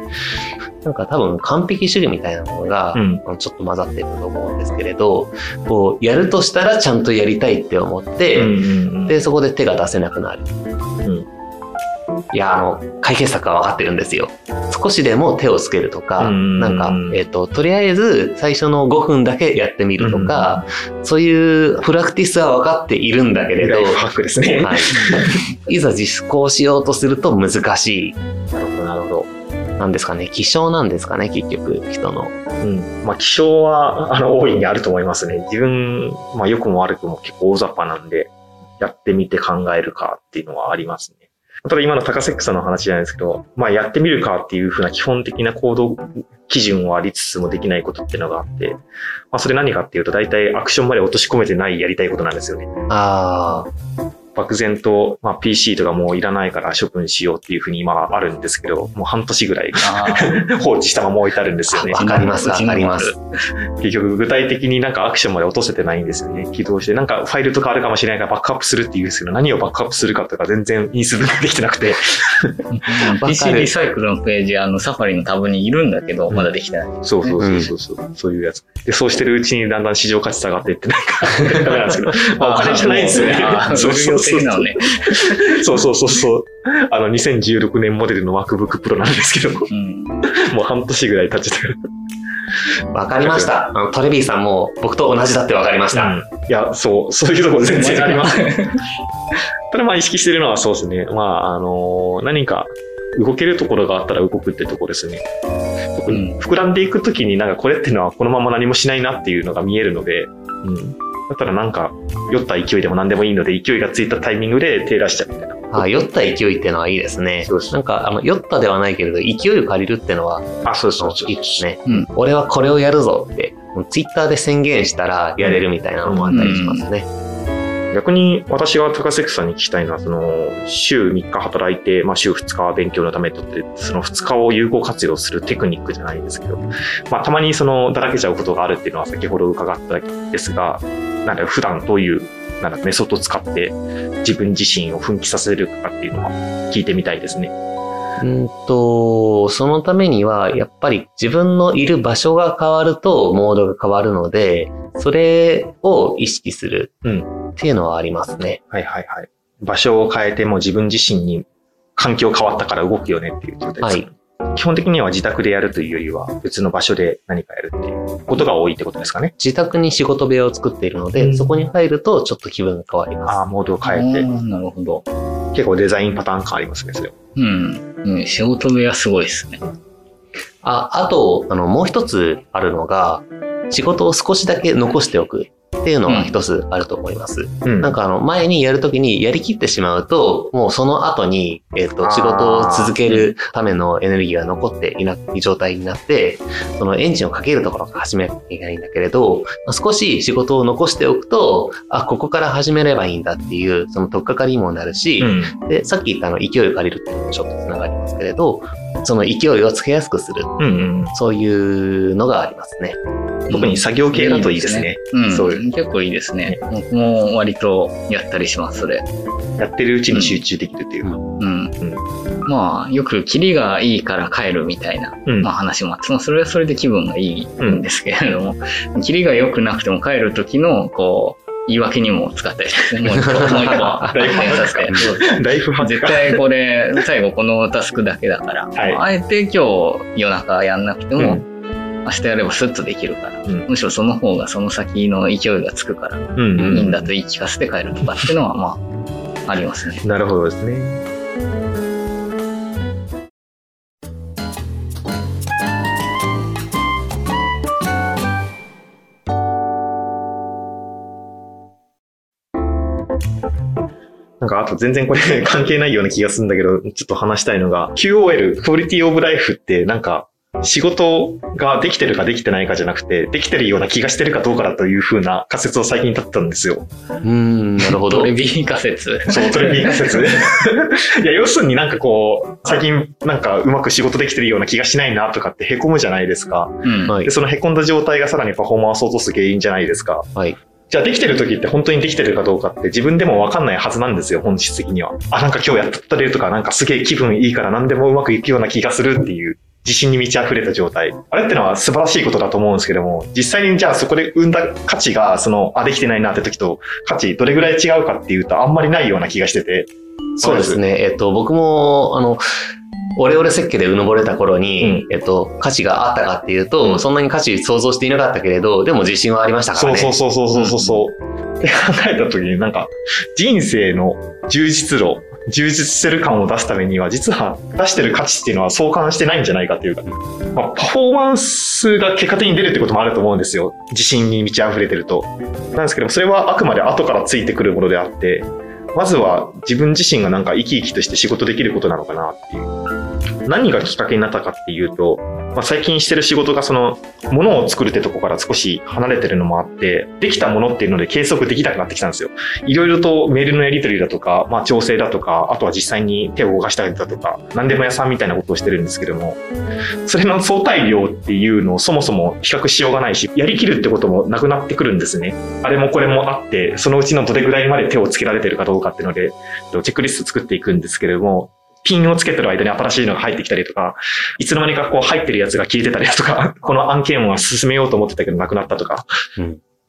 なんか多分完璧主義みたいなものが、うん。ちょっと混ざってると思うんですけれど、こう、やるとしたらちゃんとやりたいって思って、うんうんで、そこで手が出せなくなる。うんいや、あの、解決策は分かってるんですよ。少しでも手をつけるとか、うんなんか、えっ、と、とりあえず最初の5分だけやってみるとか、そういうプラクティスは分かっているんだけれど、ね。はい、いざ実行しようとすると難しい。なるほど、なるほど。なんですかね、気象なんですかね、結局、人の。うん。まあ、気象は、あの、大いにあると思いますね。自分、まあ、良くも悪くも結構大雑把なんで、やってみて考えるかっていうのはありますね。ただ今の高セックさんの話じゃないですけど、まあ、やってみるかっていうふうな基本的な行動基準はありつつもできないことっていうのがあって、まあ、それ何かっていうと、大体アクションまで落とし込めてないやりたいことなんですよね。あ漠然と、まあ、PC とかもういらないから処分しようっていうふうに今あるんですけど、もう半年ぐらい 放置したまま置いてあるんですよね。わかります、わかります。結局具体的になんかアクションまで落とせてないんですよね。起動して、なんかファイルとかあるかもしれないからバックアップするって言うんですけど、何をバックアップするかとか全然インストールできてなくて。PC リサイクルのページ、あの、サファリのタブにいるんだけど、うんまだできてない。そうそうそうそうそう、そういうやつ。で、そうしてるうちにだんだん市場価値下がっていって、なんか、ダメなんですけど、まあお金じゃないんですよねあー。そうそうそうそういうなのね。そうそうそうそう。あの、2016年モデルの MacBook Pro なんですけど、うん。もう半年ぐらい経っちゃった。わかりました。あのトレビーさんも僕と同じだってわかりました。うん、いや、そう、そういうところ全然あります。ただまあ意識してるのはそうですね。まあ、あの何か動けるところがあったら動くってところですね。うん膨らんでいくときになんかこれっていうのはこのまま何もしないなっていうのが見えるので、うん。だったらなんか酔った勢いでも何でもいいので勢いがついたタイミングで手出しちゃうみたいな。あ酔った勢いってのはいいですねそう。ですなんか、あの、酔ったではないけれど、勢いを借りるってのは、あ、そうそうそう。いいですね。うん俺はこれをやるぞって、ツイッターで宣言したらやれるみたいなのもあったりしますね。逆に私が高関さんに聞きたいのは、その、週3日働いて、まあ週2日は勉強のためとって、その2日を有効活用するテクニックじゃないんですけど、まあたまにその、だらけちゃうことがあるっていうのは先ほど伺ったんですが、なんだ普段どういう、なんだメソッドを使って自分自身を奮起させるかっていうのは聞いてみたいですね。うんと、そのためには、やっぱり自分のいる場所が変わると、モードが変わるので、それを意識するっていうのはありますね。はいはいはい。場所を変えても自分自身に環境変わったから動くよねっていう状態です、ね。はい基本的には自宅でやるというよりは別の場所で何かやるっていうことが多いってことですかね。自宅に仕事部屋を作っているので、うん、そこに入るとちょっと気分が変わります。ああ、モードを変えて。なるほど。結構デザインパターン変わりますね、それうん。うん、仕事部屋すごいですね。あ、あと、あの、もう一つあるのが、仕事を少しだけ残しておく。っていうのが一つあると思います。うん、なんかあの、前にやるときにやりきってしまうと、もうその後に、えっ、ー、と、仕事を続けるためのエネルギーが残っていない状態になって、そのエンジンをかけるところから始めなきゃいけないんだけれど、少し仕事を残しておくと、あ、ここから始めればいいんだっていう、その取っかかりにもなるし、うん、で、さっき言ったあの、勢いを借りるっていうのもちょっと繋がりますけれど、その勢いをつけやすくする、うんうん、そういうのがありますね。特に作業系だといいですね。うん、そう。いう結構いいですね。僕も割とやったりします、それ。やってるうちに集中できるっていうか。うん。うん、まあ、よくキリがいいから帰るみたいな、まあ、話もあって、それはそれで気分がいいんですけれども、うん、キリが良くなくても帰る時の、こう、言い訳にも使ったりして、もう一個、もう一個、ライフさせて。ライフ絶対これ、最後このタスクだけだから、はい、あえて今日夜中やんなくても、うん明日やればスッとできるから、うん、むしろその方がその先の勢いがつくから、うんうんうん、いいんだと言い聞かせて帰るとかっていうのはまあありますね。なるほどですね。なんかあと全然これ関係ないような気がするんだけど、ちょっと話したいのが、QOL、クオリティオブライフってなんか仕事ができてるかできてないかじゃなくて、できてるような気がしてるかどうかだというふうな仮説を最近立ったんですよ。うん、なるほど。トレビー仮説。そう、トレビー仮説。いや、要するになんかこう、最近なんかうまく仕事できてるような気がしないなとかって凹むじゃないですか。うん、で、その凹んだ状態がさらにパフォーマンスを落とす原因じゃないですか。はい。じゃあできてる時って本当にできてるかどうかって自分でもわかんないはずなんですよ、本質的には。あ、なんか今日やったれるとか、なんかすげえ気分いいから何でもうまくいくような気がするっていう。自信に満ち溢れた状態。あれってのは素晴らしいことだと思うんですけども、実際にじゃあそこで生んだ価値が、その、あ、できてないなって時と価値どれぐらい違うかっていうとあんまりないような気がしてて。そうですね。えっと、僕も、あの、オレオレ設計でうぬぼれた頃に、うん、えっと、価値があったかっていうと、うん、そんなに価値想像していなかったけれど、でも自信はありましたからね。そうそうそうそうそうそう。うん、って考えた時になんか、人生の充実度充実してる感を出すためには、実は出してる価値っていうのは相関してないんじゃないかっていうか、まあ、パフォーマンスが結果的に出るってこともあると思うんですよ。自信に満ち溢れてると。なんですけども、それはあくまで後からついてくるものであって、まずは自分自身がなんか生き生きとして仕事できることなのかなっていう。何がきっかけになったかっていうと、まあ、最近してる仕事がその、ものを作るってとこから少し離れてるのもあって、できたものっていうので計測できなくなってきたんですよ。いろいろとメールのやり取りだとか、まあ、調整だとか、あとは実際に手を動かしたりだとか、何でも屋さんみたいなことをしてるんですけども、それの相対量っていうのをそもそも比較しようがないし、やりきるってこともなくなってくるんですね。あれもこれもあって、そのうちのどれぐらいまで手をつけられてるかどうかっていうので、チェックリスト作っていくんですけれども、ピンをつけてる間に新しいのが入ってきたりとか、いつの間にかこう入ってるやつが消えてたりとか、この案件は進めようと思ってたけどなくなったとか、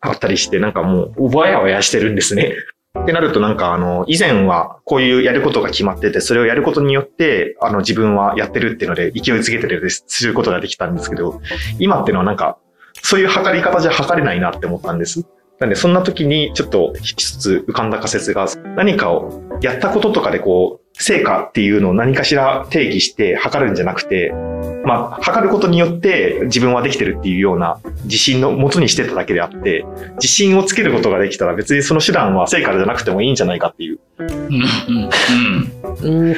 あったりして、なんかもう、おばやわやしてるんですね。ってなるとなんかあの、以前はこういうやることが決まってて、それをやることによって、あの自分はやってるっていうので勢いつけてるすることができたんですけど、今っていうのはなんか、そういう測り方じゃ測れないなって思ったんです。なんでそんな時にちょっと一つ浮かんだ仮説が、何かをやったこととかでこう、成果っていうのを何かしら定義して測るんじゃなくて、まあ、測ることによって自分はできてるっていうような自信のもとにしてただけであって、自信をつけることができたら別にその手段は成果じゃなくてもいいんじゃないかっていう。うん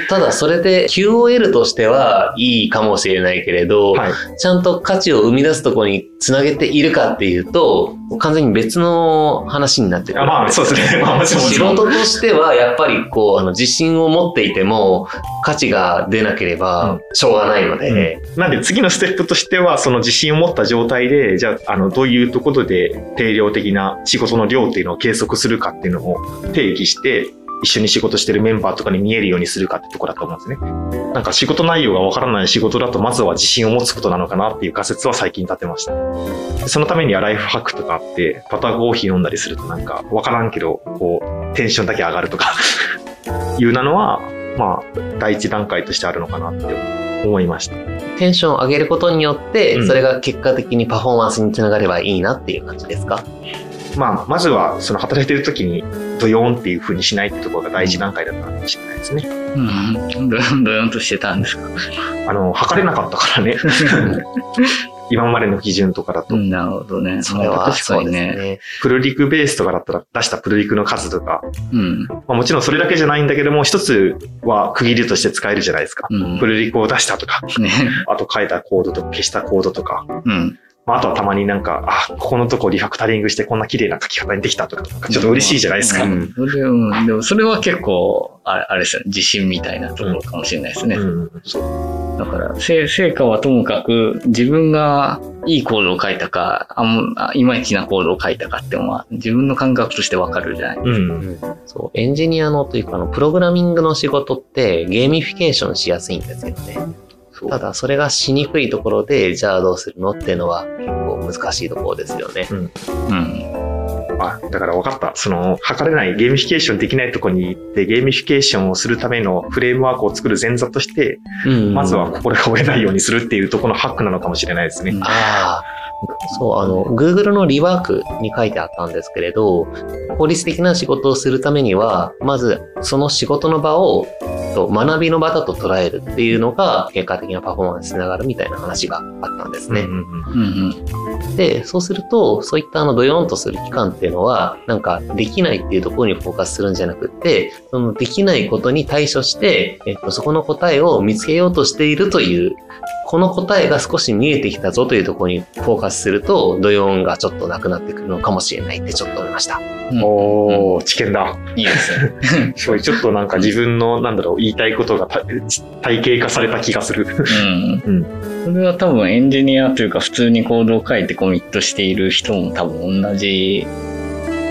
ただそれで QOL としてはいいかもしれないけれど、はい。ちゃんと価値を生み出すところにつなげているかっていうと、完全に別の話になってくる。あまあ、そうですね。まあ、もちろんもち仕。事としてはやっぱりこうあの自信を持っていても価値が出なけれうんばしょうがないので、なんで次のステップとしては、その自信を持った状態で、じゃあ、あの、どういうところで定量的な仕事の量っていうのを計測するかっていうのを定義して、一緒に仕事してるメンバーとかに見えるようにするかってところだと思うんですね。なんか仕事内容がわからない仕事だと、まずは自信を持つことなのかなっていう仮説は最近立てました。でそのためにはライフハックとかあって、バターコーヒー飲んだりするとなんかわからんけど、こう、テンションだけ上がるとか いうなのは、まあ、第一段階としてあるのかなって思いました。テンションを上げることによってうんそれが結果的にパフォーマンスにつながればいいなっていう感じですか、まあ、まずは、その働いてる時に、ドヨーンっていう風にしないってところが第一段階だったかもしれないですね。うん。どどよんとしてたんですか？あの、測れなかったからね。今までの基準とかだと、なるほどね。それは確かそうにね。ですね。プルリクベースとかだったら出したプルリクの数とか、うん。まあ、もちろんそれだけじゃないんだけども、一つは区切りとして使えるじゃないですか。うんプ。ルリクを出したとか、ね。あと書いたコードとか消したコードとか、うん。まあ、あとはたまになんか、あ、ここのとこリファクタリングしてこんな綺麗な書き方にできたとか、ちょっと嬉しいじゃないですか。うんそれうん、でもそれは結構、ああれですよね、自信みたいなところかもしれないですね。うん、そう。だから、せ成果はともかく、自分がいいコードを書いたか、あんあいまいちなコードを書いたかっていうのは、自分の感覚としてわかるじゃない。うん。そうエンジニアのというかあのプログラミングの仕事ってゲーミフィケーションしやすいんですよね。ただそれがしにくいところでじゃあどうするの？っていうのは結構難しいところですよね。うん。あ、だから分かった。その、測れない、ゲーミフィケーションできないとこに行って、ゲーミフィケーションをするためのフレームワークを作る前座として、うんまずは心が折れないようにするっていうところのハックなのかもしれないですね。うんああ、そう、あの、Google のリワークに書いてあったんですけれど、効率的な仕事をするためには、まずその仕事の場をと学びの場だと捉えるっていうのが結果的なパフォーマンスにつながるみたいな話があったんですね。で、そうすると、そういったあのドヨーンとする期間っていうのは、なんかできないっていうところにフォーカスするんじゃなくって、そのできないことに対処して、えっと、そこの答えを見つけようとしているという、この答えが少し見えてきたぞというところにフォーカスすると、ドヨーンがちょっとなくなってくるのかもしれないってちょっと思いました。うん。おー、知見だ。いいですね。すごい、ちょっとなんか自分の、なんだろう、言いたいことがた体系化された気がする。うん。うん。それは多分エンジニアというか普通にコードを書いてコミットしている人も多分同じ、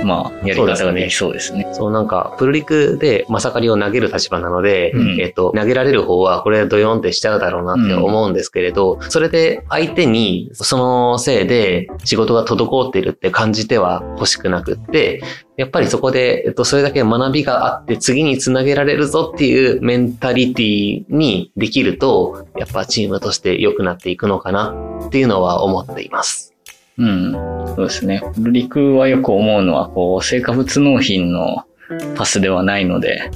まあ、やり方ができそうですね。そうなんか、プルリクでまさかりを投げる立場なので、うんえっと、投げられる方はこれドヨンってしちゃうだろうなって思うんですけれど、それで相手にそのせいで仕事が滞っているって感じては欲しくなくって、やっぱりそこで、えっと、それだけ学びがあって次につなげられるぞっていうメンタリティにできると、やっぱチームとして良くなっていくのかなっていうのは思っています。うん。そうですね。ルリクはよく思うのは、こう、成果物納品のパスではないので、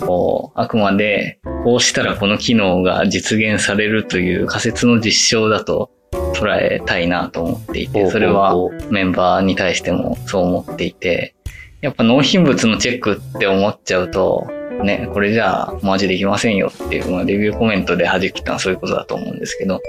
こう、あくまで、こうしたらこの機能が実現されるという仮説の実証だと捉えたいなと思っていて、それはメンバーに対してもそう思っていて、やっぱ納品物のチェックって思っちゃうと、ね、これじゃあマジできませんよっていう、まあ、レビューコメントで弾きたのはそういうことだと思うんですけど、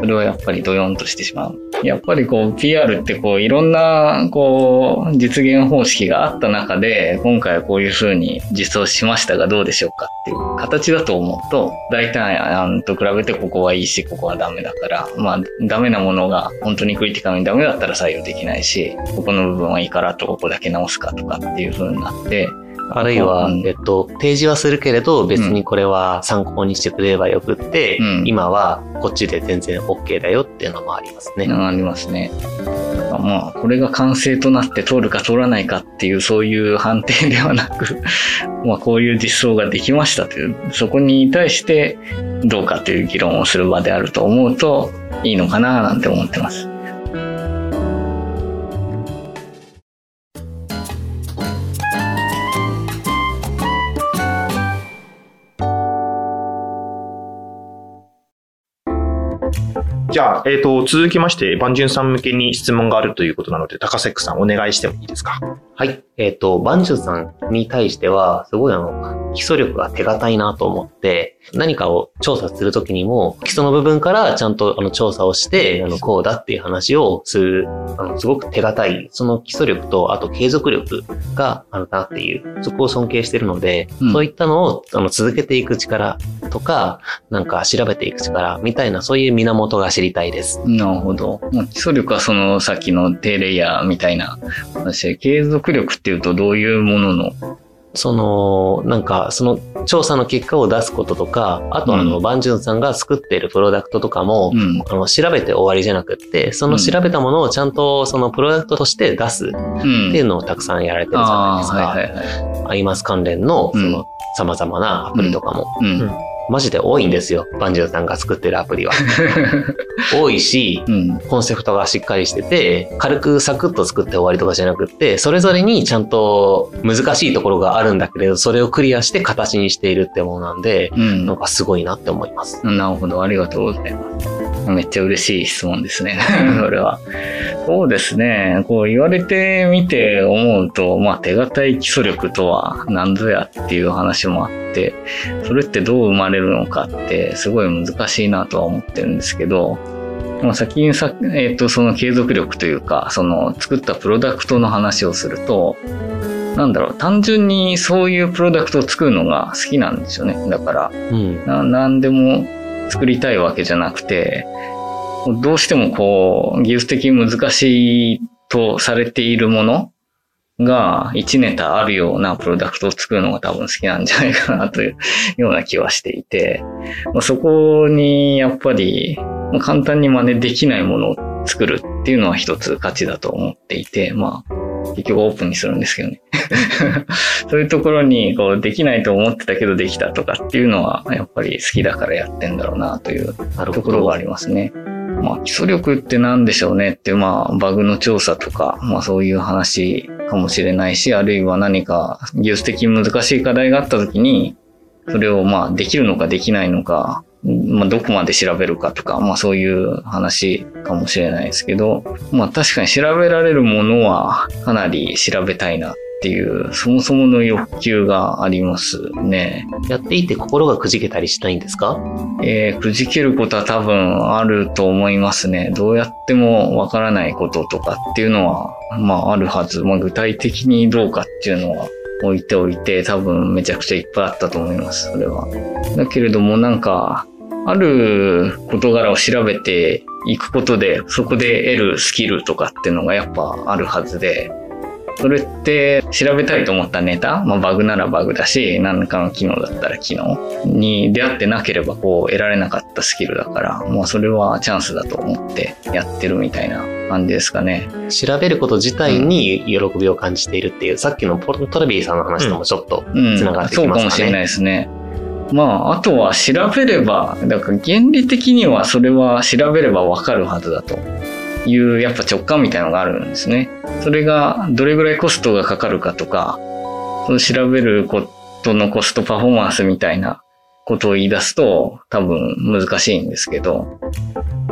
それはやっぱりドヨンとしてしまう。やっぱりこう PR ってこういろんなこう実現方式があった中で今回はこういう風に実装しましたがどうでしょうかっていう形だと思うと大体案と比べてここはいいしここはダメだからまあダメなものが本当にクリティカルにダメだったら採用できないしここの部分はいいからとここだけ直すかとかっていう風になってあるいは、うんえっと、提示はするけれど、別にこれは参考にしてくれればよくって、うん今はこっちで全然 OK だよっていうのもありますね。ありますね。まあ、これが完成となって通るか通らないかっていうそういう判定ではなく、まあこういう実装ができましたという、そこに対してどうかという議論をする場であると思うといいのかななんて思ってます。じゃあ、えっ、と、続きまして、バンジュンさん向けに質問があるということなので、高瀬さんお願いしてもいいですか？はい。えっ、と、バンジュさんに対しては、すごいあの、基礎力が手堅いなと思って、何かを調査するときにも、基礎の部分からちゃんとあの調査をして、あの、こうだっていう話をする、あの、すごく手堅い、その基礎力と、あと継続力があるなっていう、そこを尊敬してるので、うんそういったのをあの続けていく力とか、なんか調べていく力みたいな、そういう源が知りたいです。なるほど。まあ基礎力はそのさっきの低レイヤーみたいな話で、継続力っていうとどういうものの？その、なんか、その調査の結果を出すこととか、あとあの、うんバンジュンさんが作っているプロダクトとかも、うん。あの調べて終わりじゃなくって、その調べたものをちゃんとそのプロダクトとして出すっうん。ていうのをたくさんやられてるじゃないあですか。あはいはいはい。アイマス関連の、そうんの、様々なアプリとかも。うん。マジで多いんですよ。バンジュンさんが作ってるアプリは。多いし、うん。コンセプトがしっかりしてて、軽くサクッと作って終わりとかじゃなくって、それぞれにちゃんと難しいところがあるんだけれど、それをクリアして形にしているってものなんで、うん。なんかすごいなって思います。なるほど。ありがとうございます。めっちゃ嬉しい質問ですね。それは。そうですね。こう言われてみて思うと、まあ手堅い基礎力とは何ぞやっていう話もあって、それってどう生まれるのかってすごい難しいなとは思ってるんですけど、まあ、先にさ、えっ、と、その継続力というか、その作ったプロダクトの話をすると、なんだろう、単純にそういうプロダクトを作るのが好きなんですよね。だから、うん。な何でも作りたいわけじゃなくて、どうしてもこう、技術的に難しいとされているものが1ネタあるようなプロダクトを作るのが多分好きなんじゃないかなというような気はしていて、そこにやっぱり簡単に真似できないものを作るっていうのは一つ価値だと思っていて、まあ結局オープンにするんですけどね。そういうところにこうできないと思ってたけどできたとかっていうのはやっぱり好きだからやってんだろうなというところがあ。りますね。まあ基礎力って何でしょうねってまあバグの調査とかまあそういう話かもしれないしあるいは何か技術的に難しい課題があった時にそれをまあできるのかできないのかまあどこまで調べるかとかまあそういう話かもしれないですけどまあ確かに調べられるものはかなり調べたいなっていうそもそもの欲求がありますね。やっていて心がくじけたりしないんですか？えーくじけることは多分あると思いますね。どうやってもわからないこととかっていうのは、まああるはず。まあ具体的にどうかっていうのは置いておいて多分めちゃくちゃいっぱいあったと思います。それは。だけれどもなんか、ある事柄を調べていくことで、そこで得るスキルとかっていうのがやっぱあるはずで、それって調べたいと思ったネタ、まあ、バグならバグだし、何かの機能だったら機能に出会ってなければこう得られなかったスキルだから、もうそれはチャンスだと思ってやってるみたいな感じですかね。調べること自体に喜びを感じているっていう、さっきのポルトレビーさんの話ともちょっとうん、つながってきそうますかね。かもしれないですね。まあ、あとは調べれば、だから原理的にはそれは調べればわかるはずだという、やっぱ直感みたいのがあるんですね。それがどれぐらいコストがかかるかとか、その調べることのコストパフォーマンスみたいなことを言い出すと多分難しいんですけど、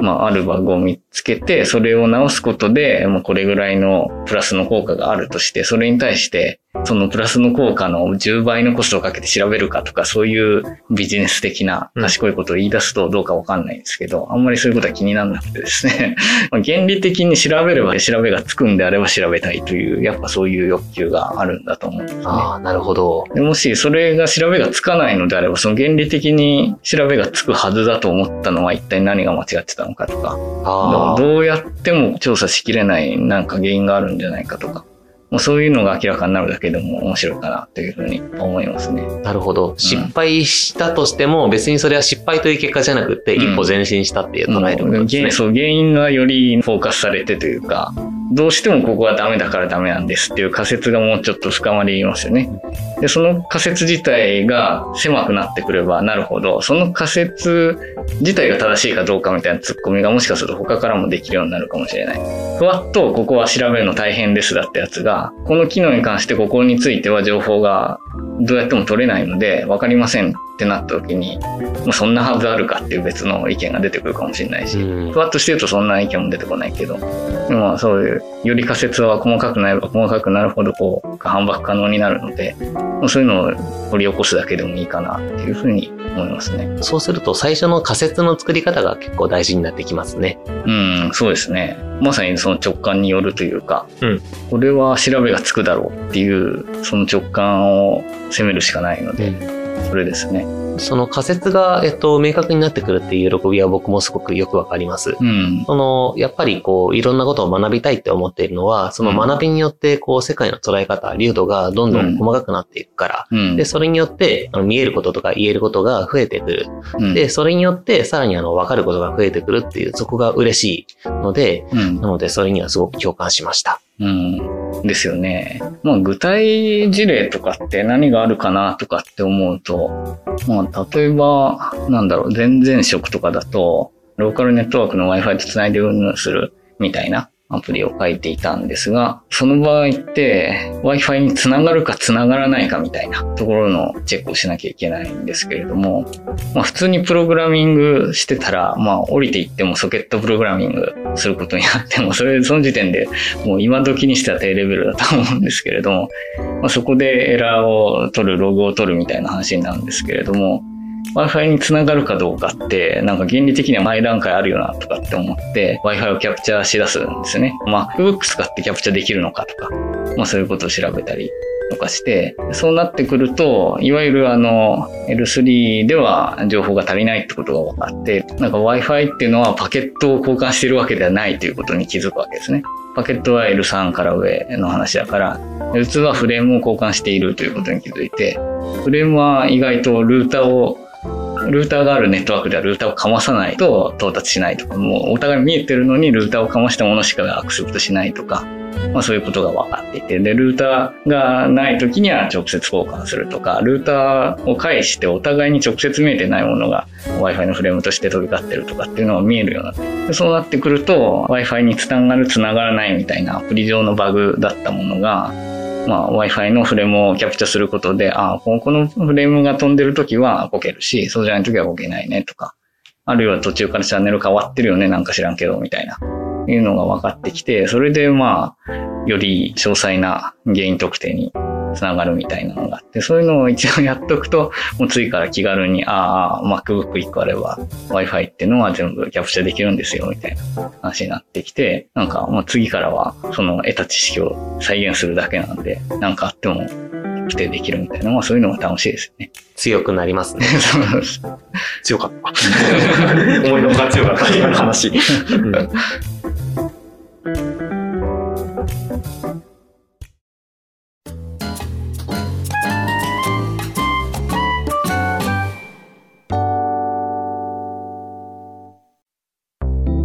まあ、あるバグを見つけて、それを直すことで、もうこれぐらいのプラスの効果があるとして、それに対して、そのプラスの効果の10倍のコストをかけて調べるかとか、そういうビジネス的な賢いことを言い出すとどうかわかんないんですけど、あんまりそういうことは気にならなくてですね、まあ原理的に調べれば調べがつくんであれば調べたいという、やっぱそういう欲求があるんだと思うんですね。ああ、なるほど。でもしそれが調べがつかないのであれば、その原理的に調べがつくはずだと思ったのは一体何が間違ってたのかとか、どうやっても調査しきれないなんか原因があるんじゃないかとか、もうそういうのが明らかになるだけでも面白いかなというふうに思いますね。なるほど。失敗したとしても、別にそれは失敗という結果じゃなくって、うん一歩前進したっていう捉えることですね原。そう原因がよりフォーカスされてというか、どうしてもここはダメだからダメなんですっていう仮説がもうちょっと深まりますよね。で、その仮説自体が狭くなってくればなるほど、その仮説自体が正しいかどうかみたいなツッコミがもしかすると他からもできるようになるかもしれない。ふわっとここは調べるの大変ですだったやつが、この機能に関してここについては情報がどうやっても取れないので分かりませんっってなった時に、まあ、そんなはずあるかっていう別の意見が出てくるかもしれないし、うんふわっとしてるとそんな意見も出てこないけど、でもまあそういう、より仮説は細かくなれば細かくなるほど、こう、反駁可能になるので、まあそういうのを掘り起こすだけでもいいかなっていうふうに思いますね。そうすると最初の仮説の作り方が結構大事になってきますね。うん、そうですね。まさにその直感によるというか、うんこれは調べがつくだろうっていう、その直感を責めるしかないので、それですね。その仮説が、えっと、明確になってくるっていう喜びは僕もすごくよくわかります。うん。その、やっぱりこう、いろんなことを学びたいって思っているのは、その学びによって、こう、世界の捉え方、流度がどんどん細かくなっていくから、うん。で、それによって、あの見えることとか言えることが増えてくる。うん、で、それによって、さらにあの、わかることが増えてくるっていう、そこが嬉しいので、うんなので、それにはすごく共感しました。うん。ですよね。まあ、具体事例とかって何があるかなとかって思うと、まあ、例えば、なんだろう、全然職とかだと、ローカルネットワークの Wi-Fi と繋いで運用するみたいなアプリを書いていたんですが、その場合って、Wi-Fi につながるかつながらないかみたいなところのチェックをしなきゃいけないんですけれども、まあ普通にプログラミングしてたら、まあ降りていってもソケットプログラミングすることになっても、それ、その時点でもう今時にしては低レベルだと思うんですけれども、まあ、そこでエラーを取る、ログを取るみたいな話になるんですけれども、Wi-Fi につながるかどうかって、なんか原理的には前段階あるよなとかって思って、Wi-Fi をキャプチャーし出すんですよね。まあ、MacBook 使ってキャプチャーできるのかとか、まあそういうことを調べたりとかして、そうなってくると、いわゆるあの、L3 では情報が足りないってことが分かって、なんか Wi-Fi っていうのはパケットを交換してるわけではないということに気づくわけですね。パケットは L3 から上の話だから、L2 はフレームを交換しているということに気づいて、フレームは意外とルーターを、ルーターがあるネットワークではルーターをかまさないと到達しないとか、もうお互い見えてるのにルーターをかましたものしかアクセプトしないとか、まあそういうことが分かっていて、で、ルーターがない時には直接交換するとか、ルーターを介してお互いに直接見えてないものが Wi-Fi のフレームとして飛び交ってるとかっていうのが見えるようになって、でそうなってくると Wi-Fi につながるつながらないみたいなアプリ上のバグだったものが、まあ、Wi-Fi のフレームをキャプチャすることで、ああ、このフレームが飛んでるときはこけるし、そうじゃないときはこけないねとか、あるいは途中からチャンネル変わってるよね、なんか知らんけど、みたいな、いうのが分かってきて、それでまあ、より詳細な原因特定につながるみたいなのがあって、そういうのを一応やっとくと、もう次から気軽に、ああ、MacBook 1個あれば Wi-Fi っていうのは全部キャプチャできるんですよ、みたいな話になってきて、なんかもう次からはその得た知識を再現するだけなんで、なんかあっても特定できるみたいな、まあそういうのが楽しいですよね。強くなりますね。そうです強かった。思いのほか強かった、今の話。うん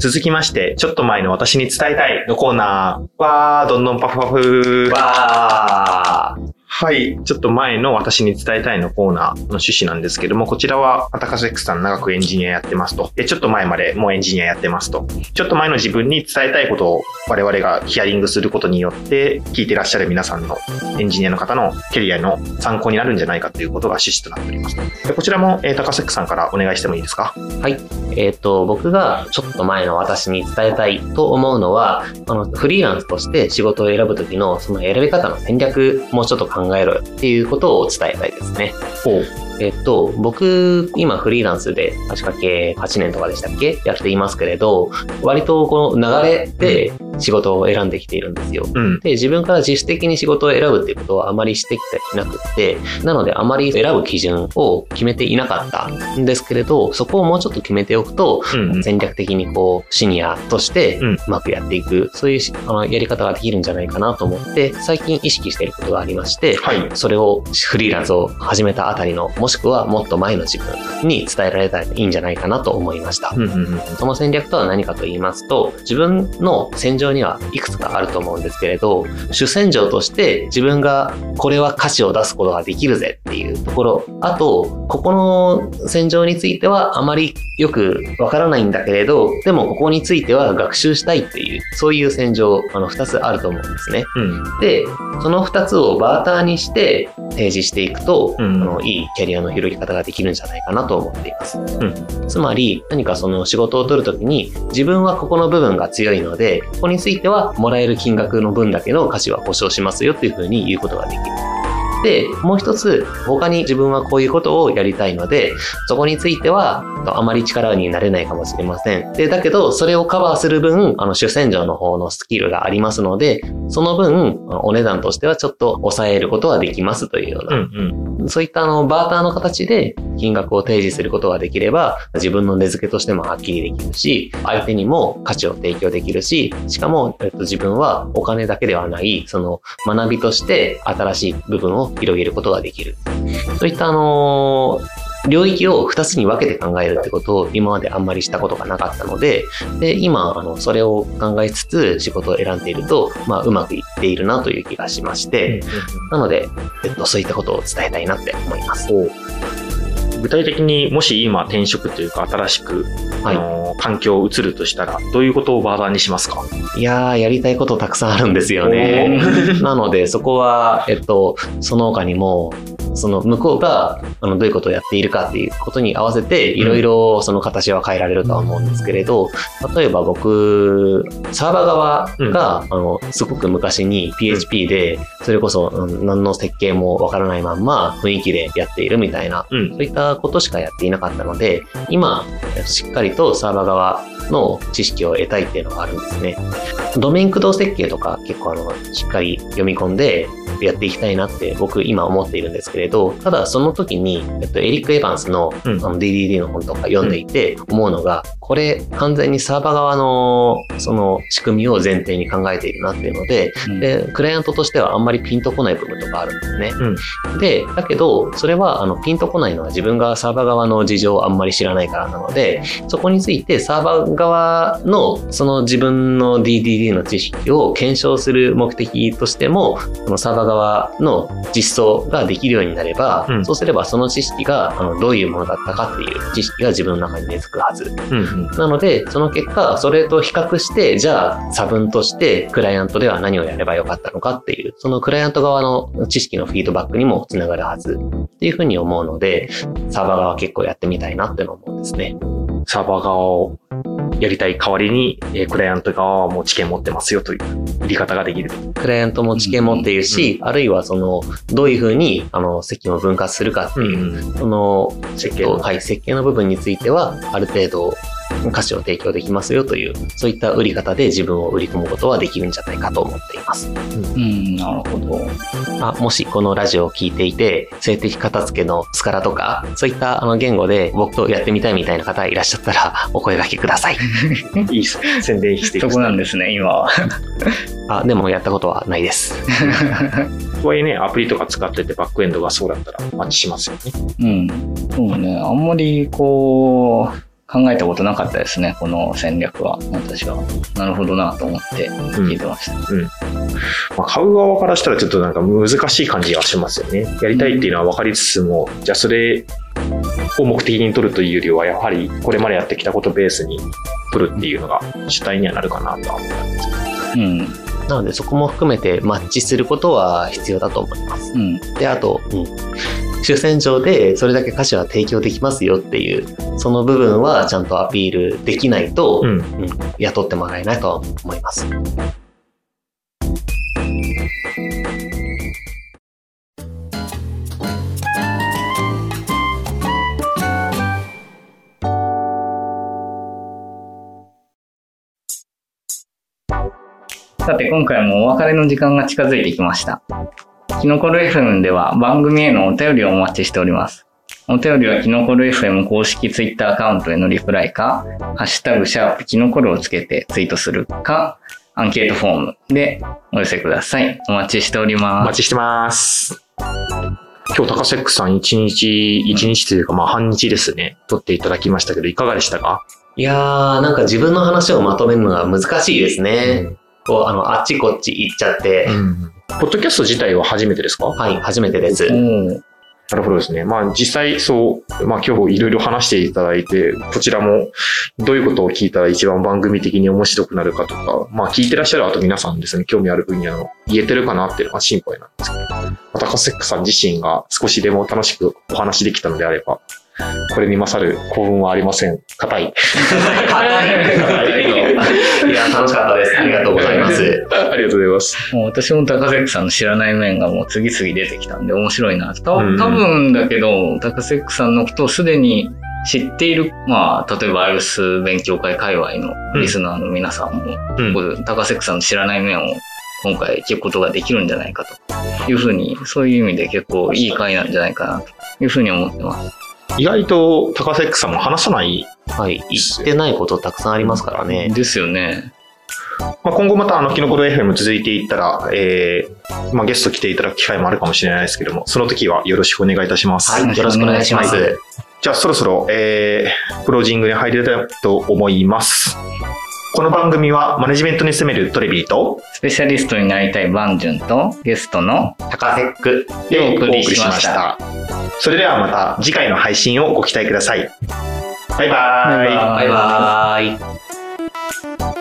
続きまして、ちょっと前の私に伝えたいのコーナー。わー、どんどんパフパフ。わー。はい。ちょっと前の私に伝えたいのコーナーの趣旨なんですけども、こちらは、アタカセックスさん長くエンジニアやってますと。で、ちょっと前までもうエンジニアやってますと。ちょっと前の自分に伝えたいことを我々がヒアリングすることによって、聞いてらっしゃる皆さんのエンジニアの方のキャリアの参考になるんじゃないかということが趣旨となっております。でこちらも、えー、タカセックさんからお願いしてもいいですか？はい。えっ、と、僕がちょっと前の私に伝えたいと思うのは、あの、フリーランスとして仕事を選ぶときの、その選び方の戦略、もうちょっと考考えろっていうことを伝えたいですね。えっと、僕、今フリーランスで足掛け8年とかでしたっけ？やっていますけれど、割とこの流れで仕事を選んできているんですよ。うん。で、自分から自主的に仕事を選ぶっていうことはあまりしてきていなくって、なのであまり選ぶ基準を決めていなかったんですけれど、そこをもうちょっと決めておくと、うんうん戦略的にこう、シニアとしてうまくやっていく、そういうしあのやり方ができるんじゃないかなと思って、最近意識していることがありまして、はい。それをフリーランスを始めたあたりの、もしくはもっと前の自分に伝えられたらいいんじゃないかなと思いました。その戦略とは何かと言いますと、自分の戦場にはいくつかあると思うんですけれど、主戦場として自分がこれは価値を出すことができるぜっていうところ、あと、ここの戦場についてはあまりよくわからないんだけれど、でもここについては学習したいっていう、そういう戦場、あの、二つあると思うんですね。うん。で、その二つをバーターにして提示していくと、うんあのいいキャリアの広げ方ができるんじゃないかなと思っています。んつまり、何かその仕事を取るときに、自分はここの部分が強いので、ここについてはもらえる金額の分だけの価値は保証しますよっていうふうに言うことができる。で、もう一つ、他に自分はこういうことをやりたいので、そこについては、あまり力になれないかもしれません。で、だけど、それをカバーする分、あの、主戦場の方のスキルがありますので、その分、お値段としてはちょっと抑えることはできますというよううな、んうん。そういったあの、バーターの形で金額を提示することができれば、自分の値付けとしてもはっきりできるし、相手にも価値を提供できるし、しかも、えっと、自分はお金だけではない、その、学びとして新しい部分を広げることができる。そういったあの領域を2つに分けて考えるってことを今まであんまりしたことがなかったので、で、今、あの、それを考えつつ仕事を選んでいると、まあ、うまくいっているなという気がしまして、なので、えっと、そういったことを伝えたいなって思います。具体的にもし今転職というか新しく、はい。あの環境を移るとしたらどういうことをバーターにしますか？いやー、やりたいことたくさんあるんですよね。なので、そこは、えっと、その他にも、その向こうがあのどういうことをやっているかっていうことに合わせて、いろいろその形は変えられるとは思うんですけれど、例えば僕、サーバー側が、あの、すごく昔に PHP で、それこそ、うん何の設計もわからないまんま雰囲気でやっているみたいな、うん。そういったことしかやっていなかったので、今、しっかりとサーバー側の知識を得たいっていうのがあるんですね。ドメイン駆動設計とか結構あの、しっかり読み込んでやっていきたいなって僕今思っているんですけれど、ただその時に、えっと、エリック・エヴァンスの,、うん。あの DDD の本とか読んでいて思うのが、これ完全にサーバー側のその仕組みを前提に考えているなっていうので、で、クライアントとしてはあんまりピンとこない部分とかあるんですね。で、だけど、それはあのピンとこないのは自分がサーバー側の事情をあんまり知らないからなので、そこについてサーバー側のその自分の DDD の知識を検証する目的としても、そのサーバー側側の実装ができるようになれば、うんそうすればその知識があのどういうものだったかっていう知識が自分の中に根付くはず。うんうんなので、その結果、それと比較して、じゃあ、差分として、クライアントでは何をやればよかったのかっていう、そのクライアント側の知識のフィードバックにもつながるはずっていうふうに思うので、サーバー側結構やってみたいなっての思うんですね。サーバー側をやりたい代わりに、えークライアント側はもう知見持ってますよという売り方ができる。クライアントも知見持っているし、あるいはその、どういうふうに、あの、責務を分割するかっていう、その、設計のはい、設計の部分については、ある程度、価値を提供できますよという、そういった売り方で自分を売り込むことはできるんじゃないかと思っています。うん、なるほど。あもしこのラジオを聞いていて、性的片付けのスカラとか、そういったあの言語で僕とやってみたいみたいな方いらっしゃったら、お声掛けください。いいっす。宣伝していそくこなんですね、今は。あ、でもやったことはないです。とはいえね、アプリとか使っててバックエンドがそうだったらマッチしますよね。うん。そうね、あんまりこう、考えたことなかったですね、この戦略は、私は。なるほどなと思って聞いてました。まあ、買う側からしたらちょっとなんか難しい感じがしますよね。やりたいっていうのは分かりつつも、じゃあそれを目的に取るというよりは、やはりこれまでやってきたことをベースに取るっていうのが主体にはなるかなとは思ったんですけど。うん。なのでそこも含めてマッチすることは必要だと思います。うん。で、あと、うん。主戦場でそれだけ価値は提供できますよっていう、その部分はちゃんとアピールできないと、うん。うん雇ってもらえないとは思います。さて、今回もお別れの時間が近づいてきました。キノコル FM では番組へのお便りをお待ちしております。お便りはキノコル FM 公式ツイッターアカウントへのリプライか、ハッシュタグシャープキノコルをつけてツイートするか、アンケートフォームでお寄せください。お待ちしておりおます。待ちしてます。今日、高セックさん一日、一日というか、まあ半日ですね、撮っていただきましたけど、いかがでしたか？いやー、なんか自分の話をまとめるのが難しいですね。こう、あの、あっちこっち行っちゃって、ポッドキャスト自体は初めてですか？はい、初めてです。おなるほどですね。まあ実際そう、まあ今日いろいろ話していただいて、こちらもどういうことを聞いたら一番番組的に面白くなるかとか、まあ聞いてらっしゃるあと皆さんですね、興味ある分野の言えてるかなっていうのが心配なんですけど、まあ高セックさん自身が少しでも楽しくお話できたのであれば、これに勝る幸運はありません。硬い。いや、楽しかったです。ありがとうございます。ありがとうございます。もう私も高セックさんの知らない面がもう次々出てきたんで面白いな。た多うん分だけど、高セックさんのことをすでに知っている、まあ、例えばアイルス勉強会界隈のリスナーの皆さんも、うん高セックさんの知らない面を今回聞くことができるんじゃないかというふうに、そういう意味で結構いい回なんじゃないかなというふうに思ってます。意外と高セックさんも話さないはい、言ってないことたくさんありますからね。ですよね。まあ、今後またあの、キノコロ FM 続いていったら、えー、まあ、ゲスト来ていただく機会もあるかもしれないですけども、その時はよろしくお願いいたします。はい、よろしくお願いします。はじゃあそろそろ、えー、クロージングに入りたいと思います。この番組はマネジメントに攻めるトレビーとスペシャリストになりたいバンジュンとゲストの高セック。でお送りしましたそれではまた次回の配信をご期待ください。バイバーイ。バイバーイバイバーイ。